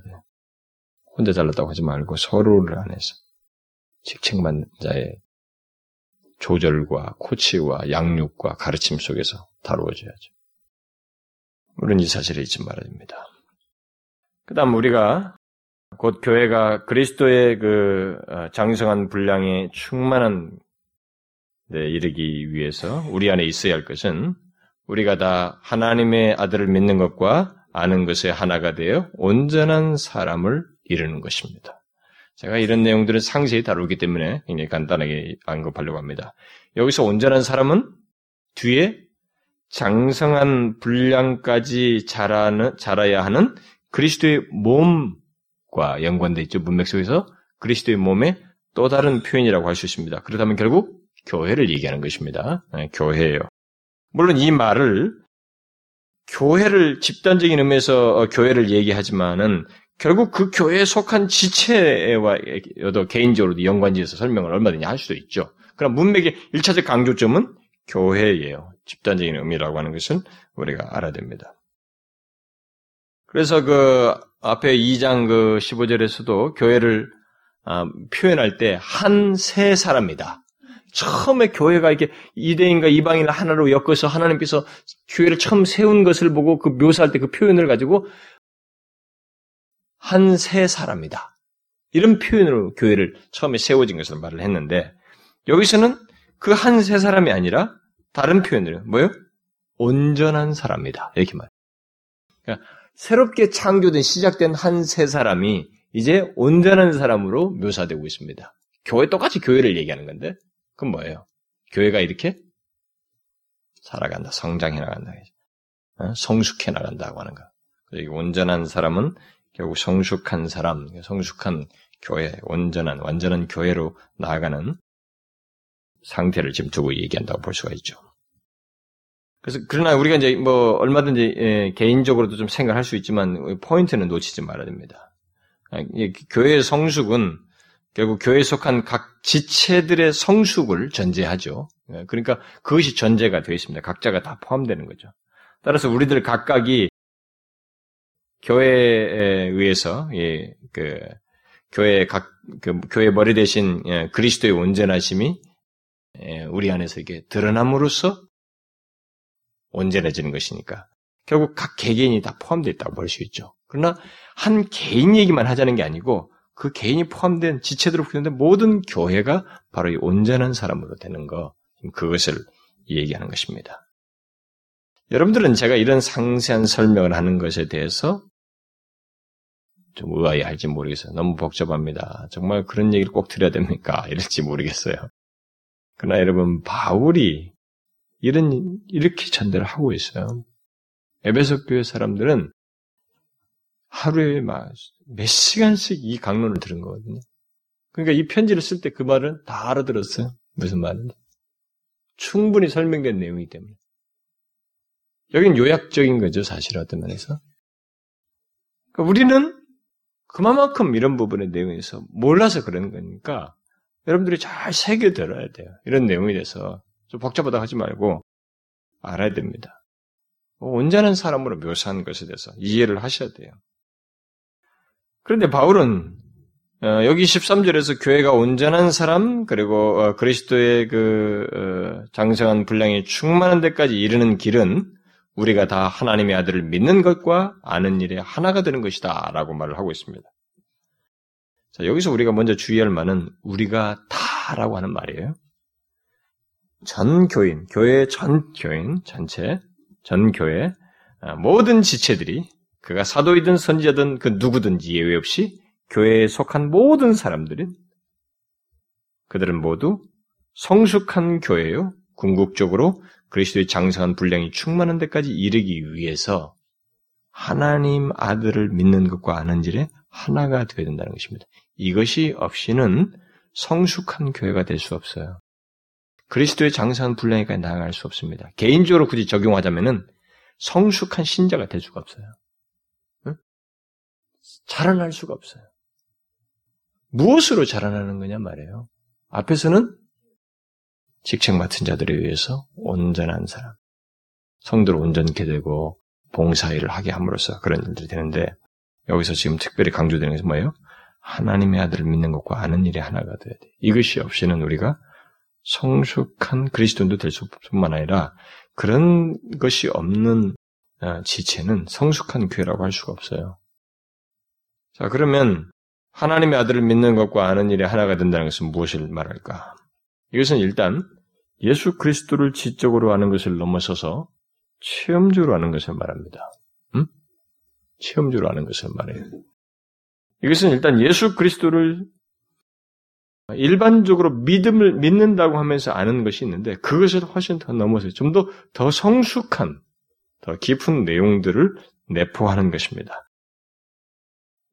혼자 잘났다고 하지 말고 서로를 안에서 직책만 자의 조절과 코치와 양육과 가르침 속에서 다루어져야죠. 우리는 이 사실을 잊지 말아야 됩니다. 그 다음 우리가 곧 교회가 그리스도의 그 어, 장성한 분량에 충만한 데 이르기 위해서 우리 안에 있어야 할 것은 우리가 다 하나님의 아들을 믿는 것과 아는 것에 하나가 되어 온전한 사람을 이루는 것입니다. 제가 이런 내용들을 상세히 다루기 때문에 굉장히 간단하게 언급하려고 합니다. 여기서 온전한 사람은 뒤에 장성한 분량까지 자라는, 자라야 하는 그리스도의 몸과 연관되어 있죠. 문맥 속에서 그리스도의 몸의 또 다른 표현이라고 할 수 있습니다. 그렇다면 결국 교회를 얘기하는 것입니다. 네, 교회예요. 물론 이 말을 교회를 집단적인 의미에서 어, 교회를 얘기하지만은 결국 그 교회에 속한 지체와도 개인적으로도 연관지어서 설명을 얼마든지 할 수도 있죠. 그럼 문맥의 1차적 강조점은 교회예요. 집단적인 의미라고 하는 것은 우리가 알아야 됩니다. 그래서 그 앞에 2장 그 15절에서도 교회를 아, 표현할 때 한 세 사람이다. 처음에 교회가 이렇게 이대인과 이방인을 하나로 엮어서 하나님께서 교회를 처음 세운 것을 보고 그 묘사할 때 그 표현을 가지고 한 세 사람이다. 이런 표현으로 교회를 처음에 세워진 것을 말을 했는데 여기서는 그 한 세 사람이 아니라 다른 표현으로 뭐요? 온전한 사람이다. 이렇게 말. 그러니까 새롭게 창조된 시작된 한 세 사람이 이제 온전한 사람으로 묘사되고 있습니다. 교회 똑같이 교회를 얘기하는 건데 그건 뭐예요? 교회가 이렇게 살아간다, 성장해 나간다, 어? 성숙해 나간다고 하는 거. 온전한 사람은 결국 성숙한 사람, 성숙한 교회, 온전한, 완전한 교회로 나아가는 상태를 지금 두고 얘기한다고 볼 수가 있죠. 그래서, 그러나 우리가 이제 뭐 얼마든지 예, 개인적으로도 좀 생각할 수 있지만 포인트는 놓치지 말아야 됩니다. 아, 교회의 성숙은 결국 교회에 속한 각 지체들의 성숙을 전제하죠. 예, 그러니까 그것이 전제가 되어 있습니다. 각자가 다 포함되는 거죠. 따라서 우리들 각각이 교회에 의해서 예, 그 교회 각 그, 교회 머리 대신 예, 그리스도의 온전하심이 예, 우리 안에서 이게 드러남으로써 온전해지는 것이니까 결국 각 개개인이 다 포함되어 있다고 볼 수 있죠. 그러나 한 개인 얘기만 하자는 게 아니고 그 개인이 포함된 지체들을 포함된 모든 교회가 바로 이 온전한 사람으로 되는 거 그것을 얘기하는 것입니다. 여러분들은 제가 이런 상세한 설명을 하는 것에 대해서 좀 의아해 할지 모르겠어요. 너무 복잡합니다. 정말 그런 얘기를 꼭 드려야 됩니까? [LAUGHS] 이럴지 모르겠어요. 그러나 여러분, 바울이 이런, 이렇게 전달을 하고 있어요. 에베소 교회 사람들은 하루에 막 몇 시간씩 이 강론을 들은 거거든요. 그러니까 이 편지를 쓸 때 그 말은 다 알아들었어요. 무슨 말인지. 충분히 설명된 내용이기 때문에. 여긴 요약적인 거죠, 사실 어떤 면에서. 그러니까 우리는 그만큼 이런 부분의 내용에서 몰라서 그러는 거니까 여러분들이 잘 새겨들어야 돼요. 이런 내용에 대해서 좀 복잡하다 하지 말고 알아야 됩니다. 온전한 사람으로 묘사한 것에 대해서 이해를 하셔야 돼요. 그런데 바울은 어, 여기 13절에서 교회가 온전한 사람 그리고 어, 그리스도의 그 어, 장성한 분량이 충만한 데까지 이르는 길은 우리가 다 하나님의 아들을 믿는 것과 아는 일에 하나가 되는 것이다 라고 말을 하고 있습니다. 자, 여기서 우리가 먼저 주의할 만은 우리가 다 라고 하는 말이에요. 전 교인, 교회 전 교인 전체, 전 교회 모든 지체들이 그가 사도이든 선지자든 그 누구든지 예외 없이 교회에 속한 모든 사람들은 그들은 모두 성숙한 교회요. 궁극적으로 그리스도의 장성한 분량이 충만한 데까지 이르기 위해서 하나님 아들을 믿는 것과 아는 일에 하나가 되어야 된다는 것입니다. 이것이 없이는 성숙한 교회가 될 수 없어요. 그리스도의 장성한 분량에까지 나아갈 수 없습니다. 개인적으로 굳이 적용하자면은 성숙한 신자가 될 수가 없어요. 응? 자라날 수가 없어요. 무엇으로 자라나는 거냐 말이에요. 앞에서는 직책 맡은 자들에 의해서 온전한 사람, 성도를 온전케 되고 봉사일을 하게 함으로써 그런 일들이 되는데 여기서 지금 특별히 강조되는 것은 뭐예요? 하나님의 아들을 믿는 것과 아는 일이 하나가 돼야 돼. 이것이 없이는 우리가 성숙한 그리스도인도 될 수뿐만 아니라 그런 것이 없는 어, 지체는 성숙한 교회라고 할 수가 없어요. 자, 그러면 하나님의 아들을 믿는 것과 아는 일이 하나가 된다는 것은 무엇을 말할까? 이것은 일단 예수 그리스도를 지적으로 아는 것을 넘어서서 체험적으로 아는 것을 말합니다. 음? 체험적으로 아는 것을 말해요. 이것은 일단 예수 그리스도를 일반적으로 믿음을 믿는다고 하면서 아는 것이 있는데 그것을 훨씬 더 넘어서 좀 더 더 성숙한 더 깊은 내용들을 내포하는 것입니다.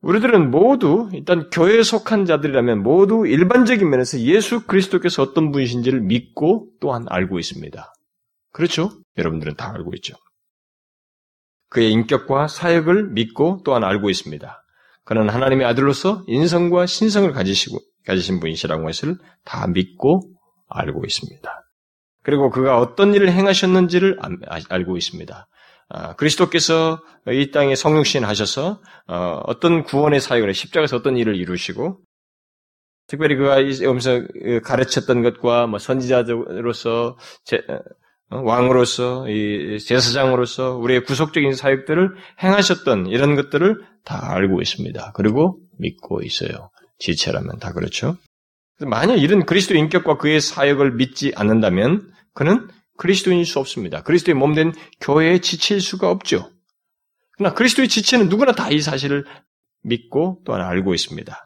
우리들은 모두 일단 교회에 속한 자들이라면 모두 일반적인 면에서 예수 그리스도께서 어떤 분이신지를 믿고 또한 알고 있습니다. 그렇죠? 여러분들은 다 알고 있죠. 그의 인격과 사역을 믿고 또한 알고 있습니다. 그는 하나님의 아들로서 인성과 신성을 가지시고 가지신 분이시라는 것을 다 믿고 알고 있습니다. 그리고 그가 어떤 일을 행하셨는지를 알고 있습니다. 아, 그리스도께서 이 땅에 성육신 하셔서 어, 어떤 구원의 사역을 십자가에서 어떤 일을 이루시고 특별히 그가 여기서 가르쳤던 것과 뭐 선지자로서 제, 어, 왕으로서 제사장으로서 우리의 구속적인 사역들을 행하셨던 이런 것들을 다 알고 있습니다. 그리고 믿고 있어요. 지체라면 다 그렇죠. 만약 이런 그리스도 인격과 그의 사역을 믿지 않는다면 그는 그리스도인일 수 없습니다. 그리스도의 몸된 교회에 지칠 수가 없죠. 그러나 그리스도의 지체는 누구나 다 이 사실을 믿고 또한 알고 있습니다.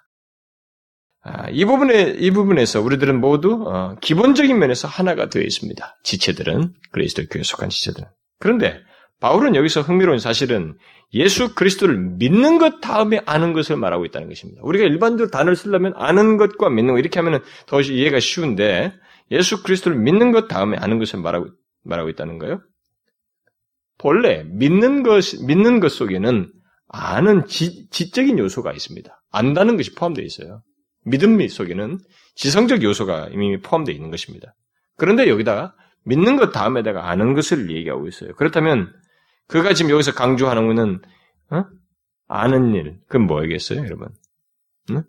아, 이 부분에 이 부분에서 우리들은 모두 어, 기본적인 면에서 하나가 되어 있습니다. 지체들은 그리스도 교회 속한 지체들은. 그런데 바울은 여기서 흥미로운 사실은 예수 그리스도를 믿는 것 다음에 아는 것을 말하고 있다는 것입니다. 우리가 일반적으로 단어를 쓰려면 아는 것과 믿는 것 이렇게 하면 더 이해가 쉬운데 예수 그리스도를 믿는 것 다음에 아는 것을 말하고, 말하고 있다는 거예요. 본래 믿는 것, 믿는 것 속에는 아는 지, 지적인 요소가 있습니다. 안다는 것이 포함되어 있어요. 믿음 속에는 지성적 요소가 이미 포함되어 있는 것입니다. 그런데 여기다가 믿는 것 다음에다가 아는 것을 얘기하고 있어요. 그렇다면 그가 지금 여기서 강조하는 것은 어? 아는 일, 그건 뭐겠어요, 여러분? 응?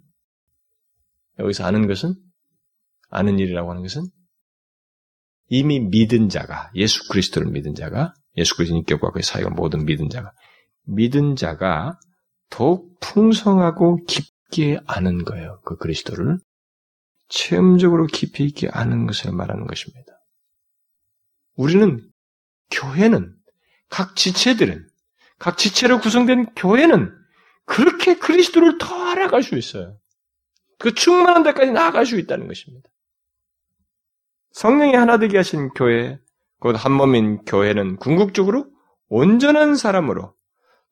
여기서 아는 것은 아는 일이라고 하는 것은 이미 믿은 자가 예수 그리스도를 믿은 자가 예수 그리스도 인격과 그의 사역을 모든 믿은 자가 믿은 자가 더욱 풍성하고 깊게 아는 거예요. 그 그리스도를 체험적으로 깊이 있게 아는 것을 말하는 것입니다. 우리는 교회는 각 지체들은 각 지체로 구성된 교회는 그렇게 그리스도를 더 알아갈 수 있어요. 그 충만한 데까지 나아갈 수 있다는 것입니다. 성령이 하나 되게 하신 교회, 곧 한 몸인 교회는 궁극적으로 온전한 사람으로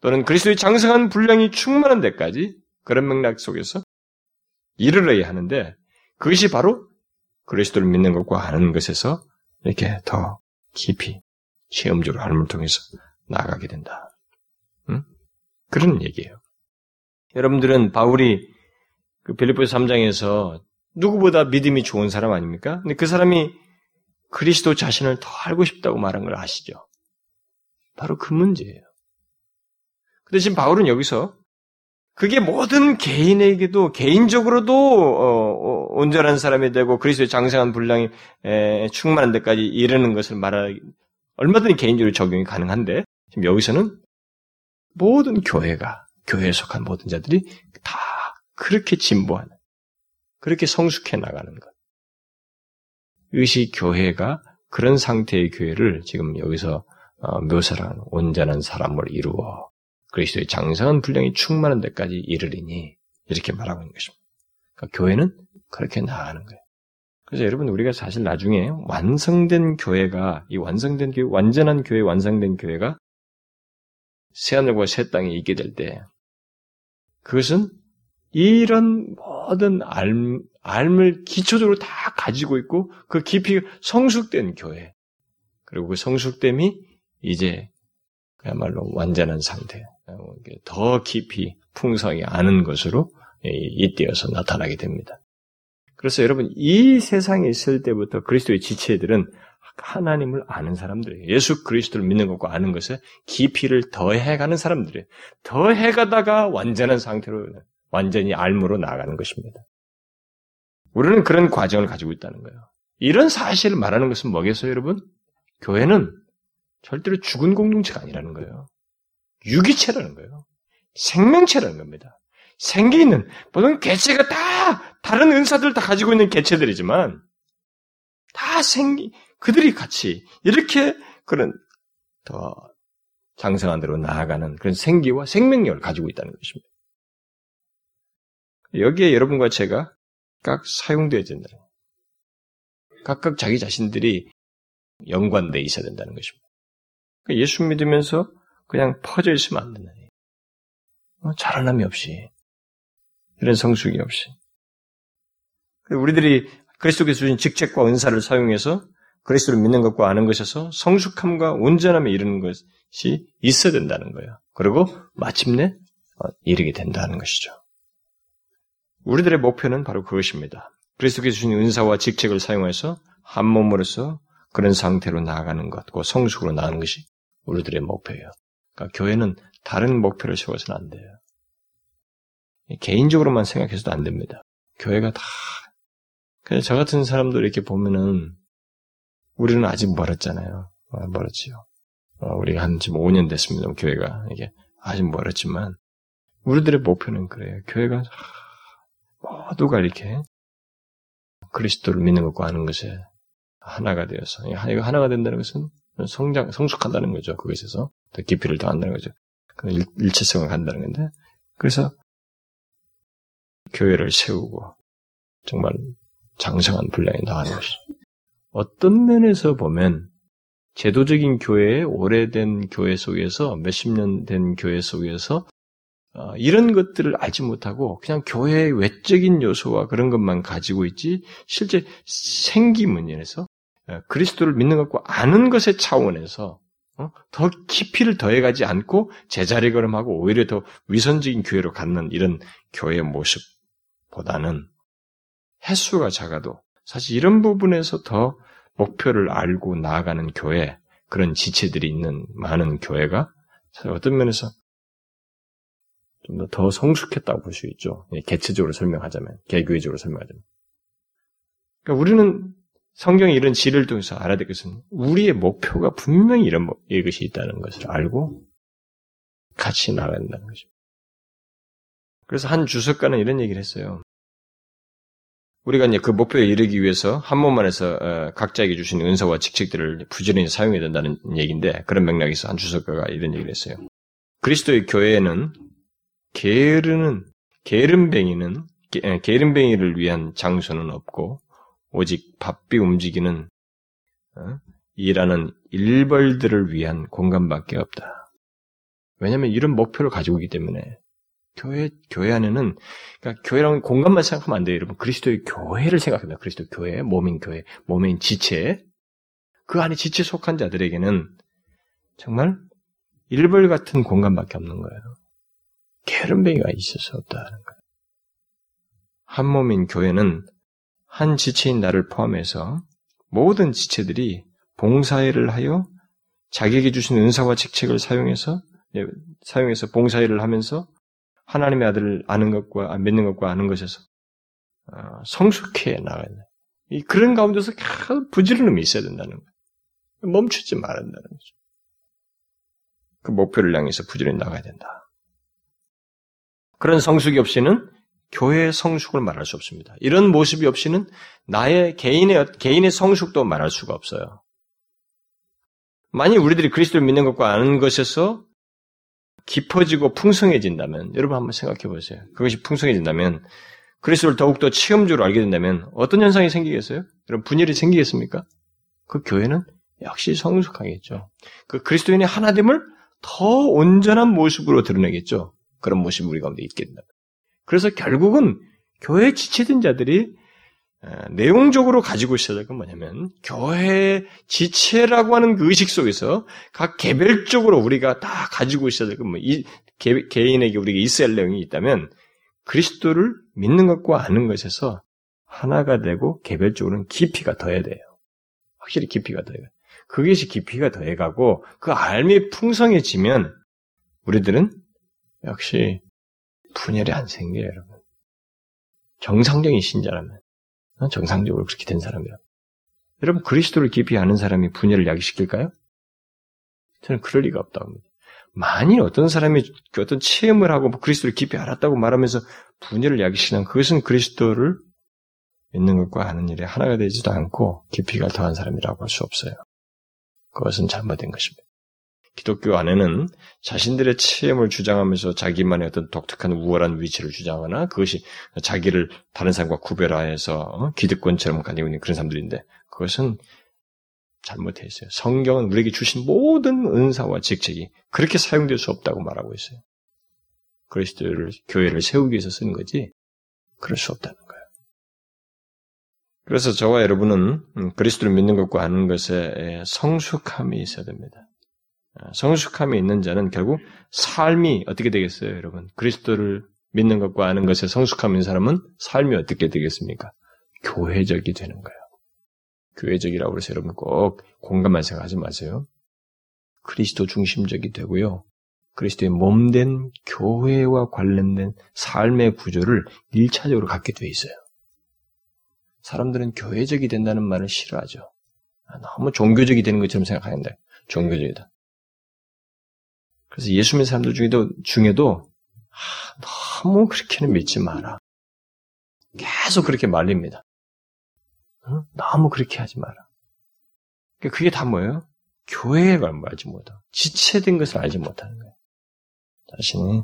또는 그리스도의 장성한 분량이 충만한 데까지 그런 맥락 속에서 이르러야 하는데 그것이 바로 그리스도를 믿는 것과 하는 것에서 이렇게 더 깊이 체험적으로 삶을 통해서 나아가게 된다. 응? 그런 얘기예요. 여러분들은 바울이 그 빌립보서 3장에서 누구보다 믿음이 좋은 사람 아닙니까? 근데 그 사람이 그리스도 자신을 더 알고 싶다고 말한 걸 아시죠? 바로 그 문제예요. 근데 지금 바울은 여기서 그게 모든 개인에게도 개인적으로도 어, 어, 온전한 사람이 되고 그리스도의 장성한 분량이 에, 충만한 데까지 이르는 것을 말하기 얼마든지 개인적으로 적용이 가능한데 지금 여기서는 모든 교회가 교회에 속한 모든 자들이 다 그렇게 진보하는 그렇게 성숙해 나가는 것. 의식 교회가 그런 상태의 교회를 지금 여기서 어, 묘사하는 온전한 사람을 이루어 그리스도의 장성한 분량이 충만한 데까지 이르리니 이렇게 말하고 있는 것입니다. 그러니까 교회는 그렇게 나아가는 거예요. 그래서 여러분 우리가 사실 나중에 완성된 교회가 이 완성된 교회 완전한 교회 완성된 교회가 새 하늘과 새 땅에 있게 될 때 그것은 이런 모든 알, 알을 기초적으로 다 가지고 있고 그 깊이 성숙된 교회 그리고 그 성숙됨이 이제 그야말로 완전한 상태 더 깊이 풍성히 아는 것으로 이때어서 나타나게 됩니다. 그래서 여러분 이 세상에 있을 때부터 그리스도의 지체들은 하나님을 아는 사람들이에요. 예수 그리스도를 믿는 것과 아는 것에 깊이를 더해가는 사람들이에요. 더해가다가 완전한 상태로 완전히 알무로 나아가는 것입니다. 우리는 그런 과정을 가지고 있다는 거예요. 이런 사실을 말하는 것은 뭐겠어요, 여러분? 교회는 절대로 죽은 공동체가 아니라는 거예요. 유기체라는 거예요. 생명체라는 겁니다. 생기 있는 모든 개체가 다 다른 은사들 다 가지고 있는 개체들이지만 다 생기 그들이 같이 이렇게 그런 더 장성한 대로 나아가는 그런 생기와 생명력을 가지고 있다는 것입니다. 여기에 여러분과 제가 각 사용되어야 된다. 각각 자기 자신들이 연관돼 있어야 된다는 것입니다. 그러니까 예수 믿으면서 그냥 퍼져 있으면 안 된다. 어, 자라남이 없이 이런 성숙이 없이 우리들이 그리스도께서 주신 직책과 은사를 사용해서 그리스도를 믿는 것과 아는 것에서 성숙함과 온전함에 이르는 것이 있어야 된다는 거예요. 그리고 마침내 어, 이르게 된다는 것이죠. 우리들의 목표는 바로 그것입니다. 그리스도께서 주신 은사와 직책을 사용해서 한 몸으로서 그런 상태로 나아가는 것, 그 성숙으로 나가는 것이 우리들의 목표예요. 그러니까 교회는 다른 목표를 세워서는 안 돼요. 개인적으로만 생각해서도 안 됩니다. 교회가 다. 그래서 저 같은 사람들 이렇게 보면은 우리는 아직 멀었잖아요. 어, 멀었지요. 어, 우리가 한 지금 5년 됐습니다. 교회가 이게 아직 멀었지만 우리들의 목표는 그래요. 교회가 모두가 이렇게 그리스도를 믿는 것과 아는 것에 하나가 되어서 이거 하나가 된다는 것은 성장 성숙한다는 거죠. 그것에서 더 깊이를 더한다는 거죠. 일, 일체성을 간다는 건데 그래서 교회를 세우고 정말 장성한 분량이 나가는 것이 어떤 면에서 보면 제도적인 교회의 오래된 교회 속에서 몇십 년 된 교회 속에서 어, 이런 것들을 알지 못하고 그냥 교회의 외적인 요소와 그런 것만 가지고 있지 실제 생기문에서 어, 그리스도를 믿는 것과 아는 것의 차원에서 어, 더 깊이를 더해가지 않고 제자리 걸음하고 오히려 더 위선적인 교회로 갖는 이런 교회의 모습보다는 횟수가 작아도 사실 이런 부분에서 더 목표를 알고 나아가는 교회 그런 지체들이 있는 많은 교회가 어떤 면에서 좀 더 성숙했다고 볼 수 있죠. 예, 개체적으로 설명하자면, 개교회적으로 설명하자면. 그러니까 우리는 성경의 이런 지를 통해서 알아야 될 것은 우리의 목표가 분명히 이런 이것이 있다는 것을 알고 같이 나간다는 것입니다. 그래서 한 주석가는 이런 얘기를 했어요. 우리가 이제 그 목표에 이르기 위해서 한 몸만 해서 어, 각자에게 주신 은사와 직책들을 부지런히 사용해야 된다는 얘기인데 그런 맥락에서 한 주석가가 이런 얘기를 했어요. 그리스도의 교회에는 게으르는 게으름뱅이는 게으름뱅이를 위한 장소는 없고 오직 바삐 움직이는 어? 일하는 일벌들을 위한 공간밖에 없다. 왜냐하면 이런 목표를 가지고 있기 때문에 교회 교회 안에는 그러니까 교회랑 공간만 생각하면 안 돼요, 여러분. 그리스도의 교회를 생각합니다. 그리스도 교회, 몸인 교회, 몸인 지체. 그 안에 지체 속한 자들에게는 정말 일벌 같은 공간밖에 없는 거예요. 게으름뱅이가 수 없다는 거예요. 한 몸인 교회는 한 지체인 나를 포함해서 모든 지체들이 봉사일을 하여 자기에게 주신 은사와 직책을 사용해서 예, 사용해서 봉사일을 하면서 하나님의 아들을 아는 것과 믿는 것과 아는 것에서 어, 성숙해 나가야 돼. 이 그런 가운데서 계속 부지런함이 있어야 된다는 거예요. 멈추지 말아야 된다는 거죠. 그 목표를 향해서 부지런히 나가야 된다. 그런 성숙이 없이는 교회의 성숙을 말할 수 없습니다. 이런 모습이 없이는 나의 개인의 개인의 성숙도 말할 수가 없어요. 만약 우리들이 그리스도를 믿는 것과 아는 것에서 깊어지고 풍성해진다면 여러분 한번 생각해 보세요. 그것이 풍성해진다면 그리스도를 더욱더 체험적으로 알게 된다면 어떤 현상이 생기겠어요? 여러분 분열이 생기겠습니까? 그 교회는 역시 성숙하겠죠. 그 그리스도인의 하나됨을 더 온전한 모습으로 드러내겠죠. 그런 모습이 우리 가운데 있게 된다. 그래서 결국은 교회 지체된 자들이 내용적으로 가지고 있어야 될 건 뭐냐면 교회 지체라고 하는 그 의식 속에서 각 개별적으로 우리가 다 가지고 있어야 될건 뭐이 개인에게 우리가 있어야 할 내용이 있다면 그리스도를 믿는 것과 아는 것에서 하나가 되고 개별적으로는 깊이가 더해야 돼요. 확실히 깊이가 더해요. 그것이 깊이가 더해가고 그 알미 풍성해지면 우리들은 역시 분열이 안 생겨요, 여러분. 정상적인 신자라면 정상적으로 그렇게 된 사람이라. 여러분 그리스도를 깊이 아는 사람이 분열을 야기시킬까요? 저는 그럴 리가 없다고 합니다. 만일 어떤 사람이 어떤 체험을 하고 뭐 그리스도를 깊이 알았다고 말하면서 분열을 야기시키는 그것은 그리스도를 믿는 것과 하는 일에 하나가 되지도 않고 깊이가 더한 사람이라고 할 수 없어요. 그것은 잘못된 것입니다. 기독교 안에는 자신들의 체험을 주장하면서 자기만의 어떤 독특한 우월한 위치를 주장하거나 그것이 자기를 다른 사람과 구별하여서 어? 기득권처럼 가지고 있는 그런 사람들인데 그것은 잘못해 있어요. 성경은 우리에게 주신 모든 은사와 직책이 그렇게 사용될 수 없다고 말하고 있어요. 그리스도를 교회를 세우기 위해서 쓰는 거지 그럴 수 없다는 거예요. 그래서 저와 여러분은 음, 그리스도를 믿는 것과 아는 것에 성숙함이 있어야 됩니다. 아, 성숙함이 있는 자는 결국 삶이 어떻게 되겠어요, 여러분? 그리스도를 믿는 것과 아는 것에 성숙함 있는 사람은 삶이 어떻게 되겠습니까? 교회적이 되는 거예요. 교회적이라고 해서 여러분 꼭 공감만 생각하지 마세요. 그리스도 중심적이 되고요. 그리스도의 몸된 교회와 관련된 삶의 구조를 일차적으로 갖게 돼 있어요. 사람들은 교회적이 된다는 말을 싫어하죠. 아, 너무 종교적이 되는 것처럼 생각하는데 종교적이다. 그래서 예수 믿는 사람들 중에도, 중에도 아, 너무 그렇게는 믿지 마라. 계속 그렇게 말립니다. 어? 너무 그렇게 하지 마라. 그러니까 그게 다 뭐예요? 관한 알지 못하고 지체된 것을 알지 못하는 거예요. 자신이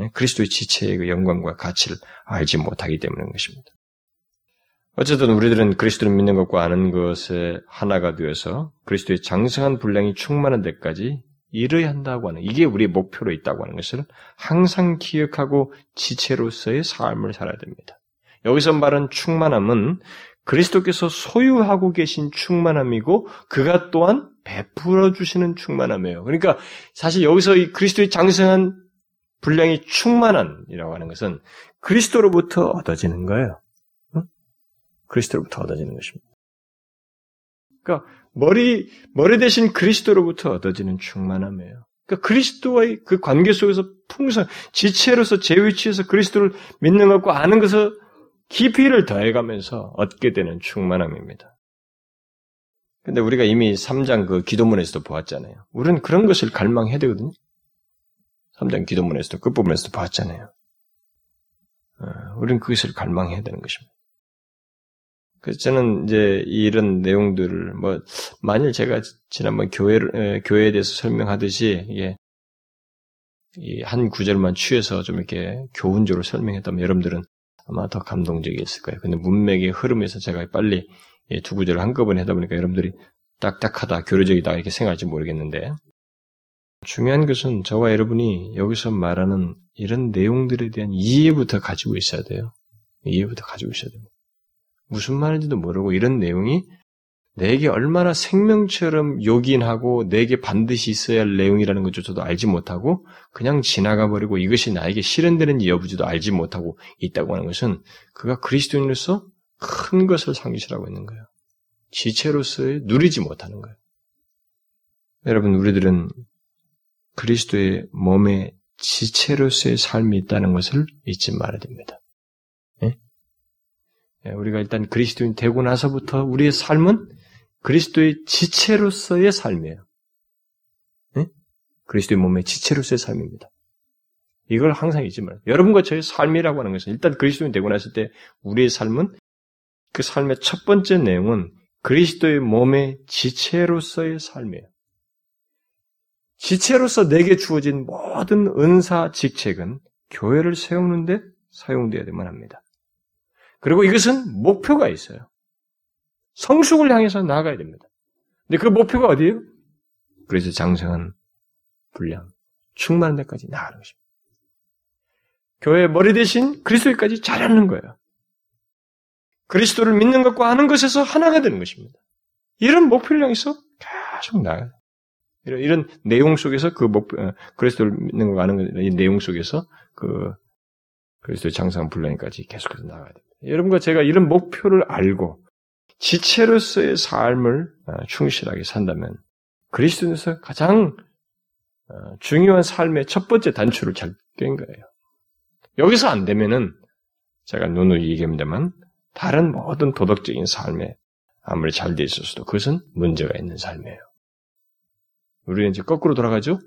예, 그리스도의 지체의 그 영광과 가치를 알지 못하기 때문인 것입니다. 어쨌든 우리들은 그리스도를 믿는 것과 아는 것에 하나가 되어서 그리스도의 장성한 분량이 충만한 데까지 이뤄야 한다고 하는 이게 우리의 목표로 있다고 하는 것을 항상 기억하고 지체로서의 삶을 살아야 됩니다. 여기서 말한 충만함은 그리스도께서 소유하고 계신 충만함이고 그가 또한 베풀어 주시는 충만함이에요. 그러니까 사실 여기서 이 그리스도의 장성한 분량이 충만한이라고 하는 것은 그리스도로부터 얻어지는 거예요. 응? 그리스도로부터 얻어지는 것입니다. 그러니까 머리, 머리 대신 그리스도로부터 얻어지는 충만함이에요. 그러니까 그리스도와의 그 관계 속에서 풍성, 지체로서 제 위치에서 그리스도를 믿는 것과 아는 것을 깊이를 더해가면서 얻게 되는 충만함입니다. 근데 우리가 이미 3장 그 기도문에서도 보았잖아요. 우리는 그런 것을 갈망해야 되거든요. 3장 기도문에서도 끝부분에서도 보았잖아요. 어, 우리는 그것을 갈망해야 되는 것입니다. 그래서 저는 이제 이런 내용들을 뭐 만일 제가 지난번 교회를 교회에 대해서 설명하듯이 이게 한 구절만 취해서 좀 이렇게 교훈적으로 설명했다면 여러분들은 아마 더 감동적이었을 거예요. 근데 문맥의 흐름에서 제가 빨리 두 구절을 한꺼번에 하다 보니까 여러분들이 딱딱하다, 교류적이다 이렇게 생각할지 모르겠는데 중요한 것은 저와 여러분이 여기서 말하는 이런 내용들에 대한 이해부터 가지고 있어야 돼요. 이해부터 가지고 있어야 됩니다. 무슨 말인지도 모르고 이런 내용이 내게 얼마나 생명처럼 요긴하고 내게 반드시 있어야 할 내용이라는 것조차도 알지 못하고 그냥 지나가 버리고 이것이 나에게 실현되는 여부지도 알지 못하고 있다고 하는 것은 그가 그리스도인으로서 큰 것을 상실하고 있는 거예요. 지체로서의 누리지 못하는 거예요. 여러분, 우리들은 그리스도의 몸에 지체로서의 삶이 있다는 것을 잊지 말아야 됩니다. 예? 예, 우리가 일단 그리스도인 되고 나서부터 우리의 삶은 그리스도의 지체로서의 삶이에요. 네? 그리스도의 몸의 지체로서의 삶입니다. 이걸 항상 잊지 말아요. 여러분과 저의 삶이라고 하는 것은 일단 그리스도인 되고 났을 때 우리의 삶은 그 삶의 첫 번째 내용은 그리스도의 몸의 지체로서의 삶이에요. 지체로서 내게 주어진 모든 은사 직책은 교회를 세우는데 사용되어야만 합니다. 그리고 이것은 목표가 있어요. 성숙을 향해서 나아가야 됩니다. 근데 그 목표가 어디예요? 그래서 장성한 분량, 충만한 데까지 나아가는 것입니다. 교회 머리 대신 그리스도까지 잘하는 거예요. 그리스도를 믿는 것과 하는 것에서 하나가 되는 것입니다. 이런 목표를 향해서 계속 나아가요. 이런, 이런 내용 속에서 그 목표, 어, 그리스도를 믿는 것과 하는 것, 이 내용 속에서 그 그리스도의 장성한 분량까지 계속해서 나아가야 됩니다. 여러분과 제가 이런 목표를 알고 지체로서의 삶을 어, 충실하게 산다면 그리스도에서 가장 어, 중요한 삶의 첫 번째 단추를 잘깬 거예요. 여기서 안 되면은 제가 누누이 얘기합니다만 다른 모든 도덕적인 삶에 아무리 잘 돼 있었어도 그것은 문제가 있는 삶이에요. 우리는 이제 거꾸로 돌아가죠?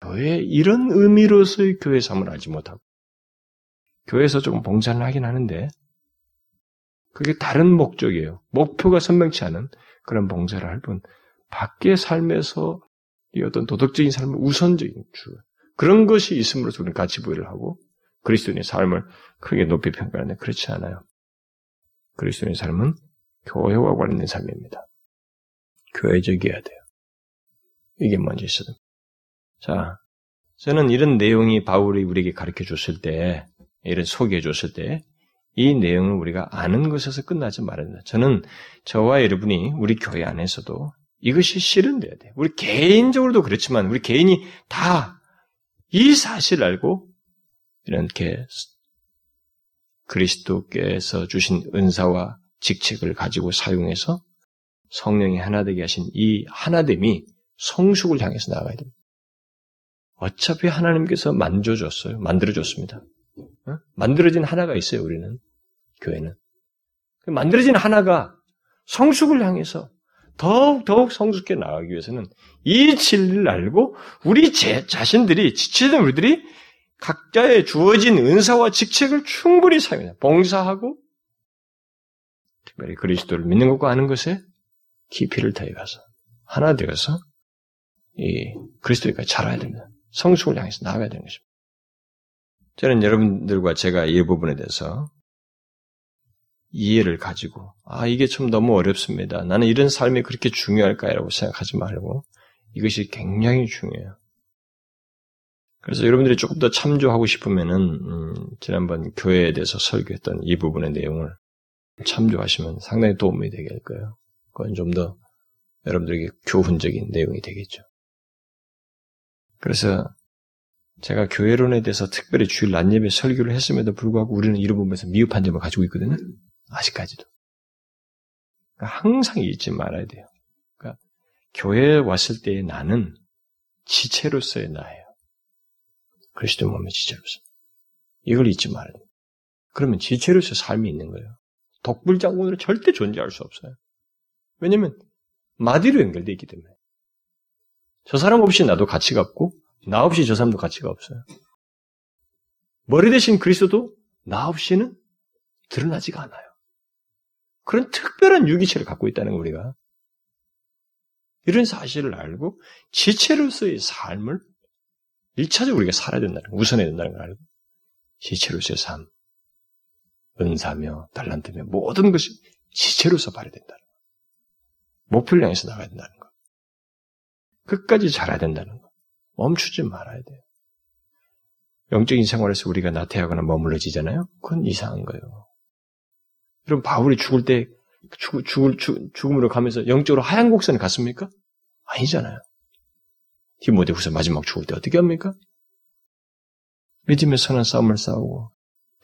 교회 이런 의미로서의 교회 삶을 알지 못하고 교회에서 조금 봉사를 하긴 하는데 그게 다른 목적이에요. 목표가 선명치 않은 그런 봉사를 할 뿐, 밖의 삶에서 이 어떤 도덕적인 삶을 우선적인 주 그런 것이 있음으로써 우리는 가치 부여를 하고 그리스도인의 삶을 크게 높이 평가하는데 그렇지 않아요. 그리스도인의 삶은 교회와 관련된 삶입니다. 교회적이어야 돼요. 이게 먼저 있어요. 자, 저는 이런 내용이 바울이 우리에게 가르쳐 줬을 때, 이런 소개해 줬을 때, 이 내용을 우리가 아는 것에서 끝나지 말아야 된다. 저는 저와 여러분이 우리 교회 안에서도 이것이 실현돼야 돼요. 우리 개인적으로도 그렇지만 우리 개인이 다 이 사실을 알고 이렇게 그리스도께서 주신 은사와 직책을 가지고 사용해서 성령이 하나 되게 하신 이 하나됨이 성숙을 향해서 나가야 됩니다. 어차피 하나님께서 만져줬어요. 만들어줬습니다. 어? 만들어진 하나가 있어요, 우리는. 교회는. 만들어진 하나가 성숙을 향해서 더욱 더욱 성숙해 나가기 위해서는 이 진리를 알고 우리 제 자신들이 지체된 우리들이 각자의 주어진 은사와 직책을 충분히 사용해 봉사하고 특별히 그리스도를 믿는 것과 아는 것에 깊이를 더해 가서 하나 되어서 이 그리스도가 자라야 됩니다. 성숙을 향해서 나아가야 되는 것입니다. 저는 여러분들과 제가 이 부분에 대해서 이해를 가지고 아 이게 좀 너무 어렵습니다. 나는 이런 삶이 그렇게 중요할까요라고 생각하지 말고 이것이 굉장히 중요해요. 그래서 여러분들이 조금 더 참조하고 싶으면은 음, 지난번 교회에 대해서 설교했던 이 부분의 내용을 참조하시면 상당히 도움이 할 거예요. 그건 좀 더 여러분들에게 교훈적인 내용이 되겠죠. 그래서 제가 교회론에 대해서 특별히 주일 낮 예배 설교를 했음에도 불구하고 우리는 이런 부분에서 미흡한 점을 가지고 있거든요. 아직까지도. 그러니까 항상 잊지 말아야 돼요. 그러니까 교회에 왔을 때의 나는 지체로서의 나예요. 그리스도 몸의 지체로서. 이걸 잊지 말아야 돼요. 그러면 지체로서 삶이 있는 거예요. 독불장군으로 절대 존재할 수 없어요. 왜냐면 마디로 연결되어 있기 때문에. 저 사람 없이 나도 가치가 없고 나 없이 저 사람도 가치가 없어요. 머리 대신 그리스도도 나 없이는 드러나지가 않아요. 그런 특별한 유기체를 갖고 있다는 거 우리가. 이런 사실을 알고 지체로서의 삶을 1차적으로 우리가 살아야 된다는 거, 우선해야 된다는 걸 알고 지체로서의 삶, 은사며 달란트며 모든 것이 지체로서 발휘 된다는 거. 목표를 향해서 나가야 된다는 거. 끝까지 잘해야 된다는 거. 멈추지 말아야 돼요. 영적인 생활에서 우리가 나태하거나 머물러지잖아요? 그건 이상한 거예요. 여러분, 바울이 죽을 때 죽, 죽을, 죽, 죽음으로 가면서 영적으로 하얀 곡선에 갔습니까? 아니잖아요. 디모데후서 마지막 죽을 때 어떻게 합니까? 믿음의 선한 싸움을 싸우고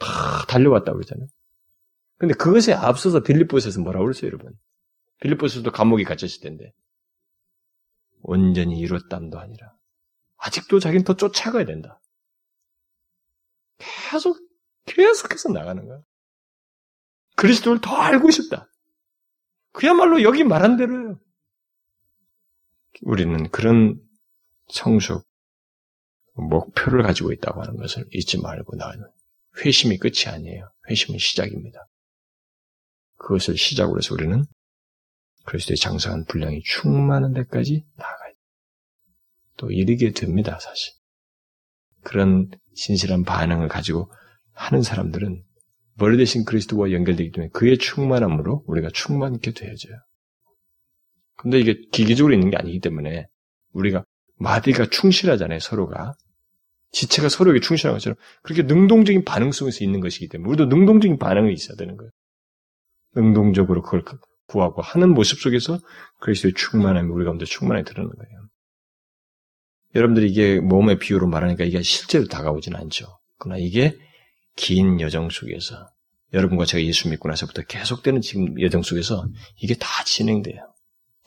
다 달려왔다고 그러잖아요. 근데 그것에 앞서서 빌립보스에서 뭐라고 그랬어요, 여러분? 빌립보스도 감옥에 갇혔을 텐데 온전히 이뤘담도 아니라 아직도 자기는 더 쫓아가야 된다. 계속 계속해서 나가는 거야. 그리스도를 더 알고 싶다. 그야말로 여기 말한 대로예요. 우리는 그런 성숙, 목표를 가지고 있다고 하는 것을 잊지 말고 나가는 회심이 끝이 아니에요. 회심은 시작입니다. 그것을 시작으로 해서 우리는 그리스도의 장사한 분량이 충만한 데까지 나아가야 또 이르게 됩니다, 사실. 그런 진실한 반응을 가지고 하는 사람들은 머리 대신 그리스도와 연결되기 때문에 그의 충만함으로 우리가 충만케 되어져요. 근데 이게 기계적으로 있는 게 아니기 때문에 우리가 마디가 충실하잖아요, 서로가. 지체가 서로에게 충실한 것처럼 그렇게 능동적인 반응 속에서 있는 것이기 때문에 우리도 능동적인 반응이 있어야 되는 거예요. 능동적으로 그걸 구하고 하는 모습 속에서 그리스도의 충만함이 우리 가운데 충만하게 드러나는 거예요. 여러분들이 이게 몸의 비유로 말하니까 이게 실제로 다가오진 않죠. 그러나 이게 긴 여정 속에서 여러분과 제가 예수 믿고 나서부터 계속되는 지금 여정 속에서 이게 다 진행돼요.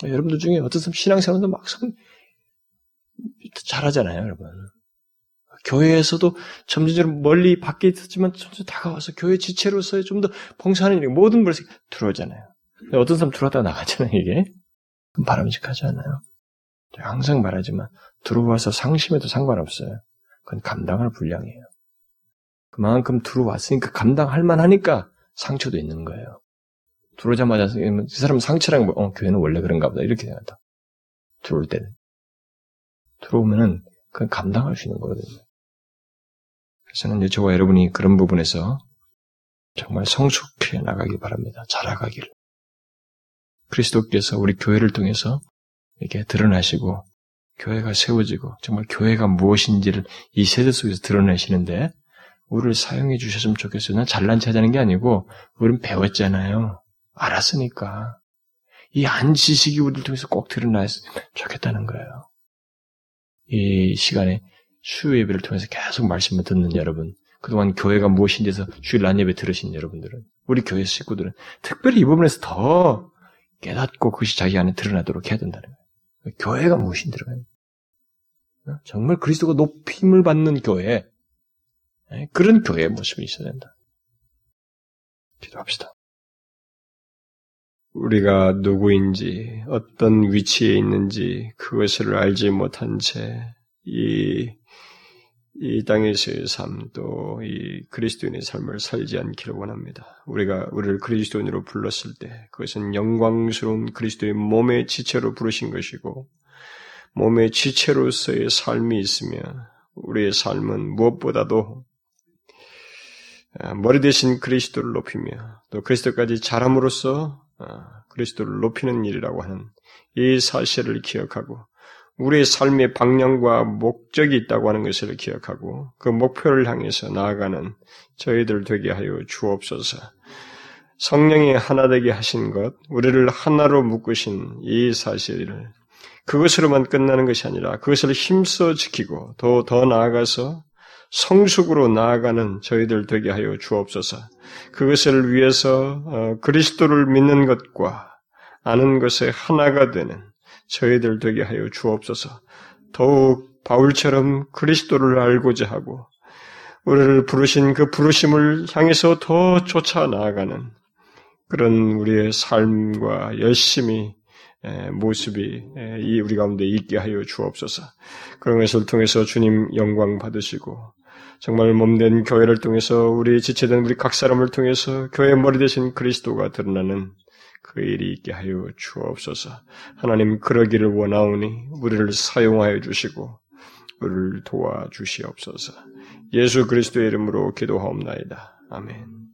여러분들 중에 어떤 사람 신앙생활도 막 잘하잖아요, 여러분. 교회에서도 점점점 멀리 밖에 있었지만 점점 다가와서 교회 지체로서의 좀 더 봉사하는 일, 모든 것을 들어오잖아요. 어떤 사람 들어왔다가 나가잖아요, 이게. 바람직하지 않아요. 항상 말하지만 들어와서 상심해도 상관없어요. 그건 감당할 분량이에요. 그만큼 들어왔으니까 감당할 만하니까 상처도 있는 거예요. 들어오자마자 이 사람 상처랑 어, 교회는 원래 그런가 보다 이렇게 생각한다. 들어올 때는 들어오면은 그건 감당할 수 있는 거거든요. 이제 저와 여러분이 그런 부분에서 정말 성숙해 나가기 바랍니다. 자라가기를. 그리스도께서 우리 교회를 통해서 이렇게 드러나시고 교회가 세워지고 정말 교회가 무엇인지를 이 세대 속에서 드러내시는데 우리를 사용해 주셨으면 좋겠어요. 난 잘난 체 하자는 게 아니고 우리는 배웠잖아요. 알았으니까. 이 안 지식이 우리를 통해서 꼭 드러나서 좋겠다는 거예요. 이 시간에 수요 예배를 통해서 계속 말씀을 듣는 여러분, 그동안 교회가 무엇인지에서 주일 난 예배 들으신 여러분들은, 우리 교회 식구들은 특별히 이 부분에서 더 깨닫고 그것이 자기 안에 드러나도록 해야 된다는 거예요. 교회가 무엇인지를. 정말 그리스도가 높임을 받는 교회, 예, 그런 교회의 모습이 있어야 된다. 기도합시다. 우리가 누구인지, 어떤 위치에 있는지, 그것을 알지 못한 채, 이, 이 땅에서의 삶, 또 이 그리스도인의 삶을 살지 않기를 원합니다. 우리가 우리를 그리스도인으로 불렀을 때, 그것은 영광스러운 그리스도의 몸의 지체로 부르신 것이고, 몸의 지체로서의 삶이 있으며, 우리의 삶은 무엇보다도 아, 머리 대신 그리스도를 높이며 또 그리스도까지 자람으로써 아, 그리스도를 높이는 일이라고 하는 이 사실을 기억하고 우리의 삶의 방향과 목적이 있다고 하는 것을 기억하고 그 목표를 향해서 나아가는 저희들 되게 하여 주옵소서. 성령이 하나 되게 하신 것, 우리를 하나로 묶으신 이 사실을 그것으로만 끝나는 것이 아니라 그것을 힘써 지키고 더, 더 나아가서 성숙으로 나아가는 저희들 되게 하여 주옵소서. 그것을 위해서 어, 그리스도를 믿는 것과 아는 것에 하나가 되는 저희들 되게 하여 주옵소서. 더욱 바울처럼 그리스도를 알고자 하고 우리를 부르신 그 부르심을 향해서 더 쫓아 나아가는 그런 우리의 삶과 열심히 모습이 이 우리 가운데 있게 하여 주옵소서. 그런 것을 통해서 주님 영광 받으시고 정말 몸된 교회를 통해서 우리 지체된 우리 각 사람을 통해서 교회 머리 대신 그리스도가 드러나는 그 일이 있게 하여 주옵소서. 하나님 그러기를 원하오니 우리를 사용하여 주시고 우리를 도와 주시옵소서. 예수 그리스도의 이름으로 기도하옵나이다. 아멘.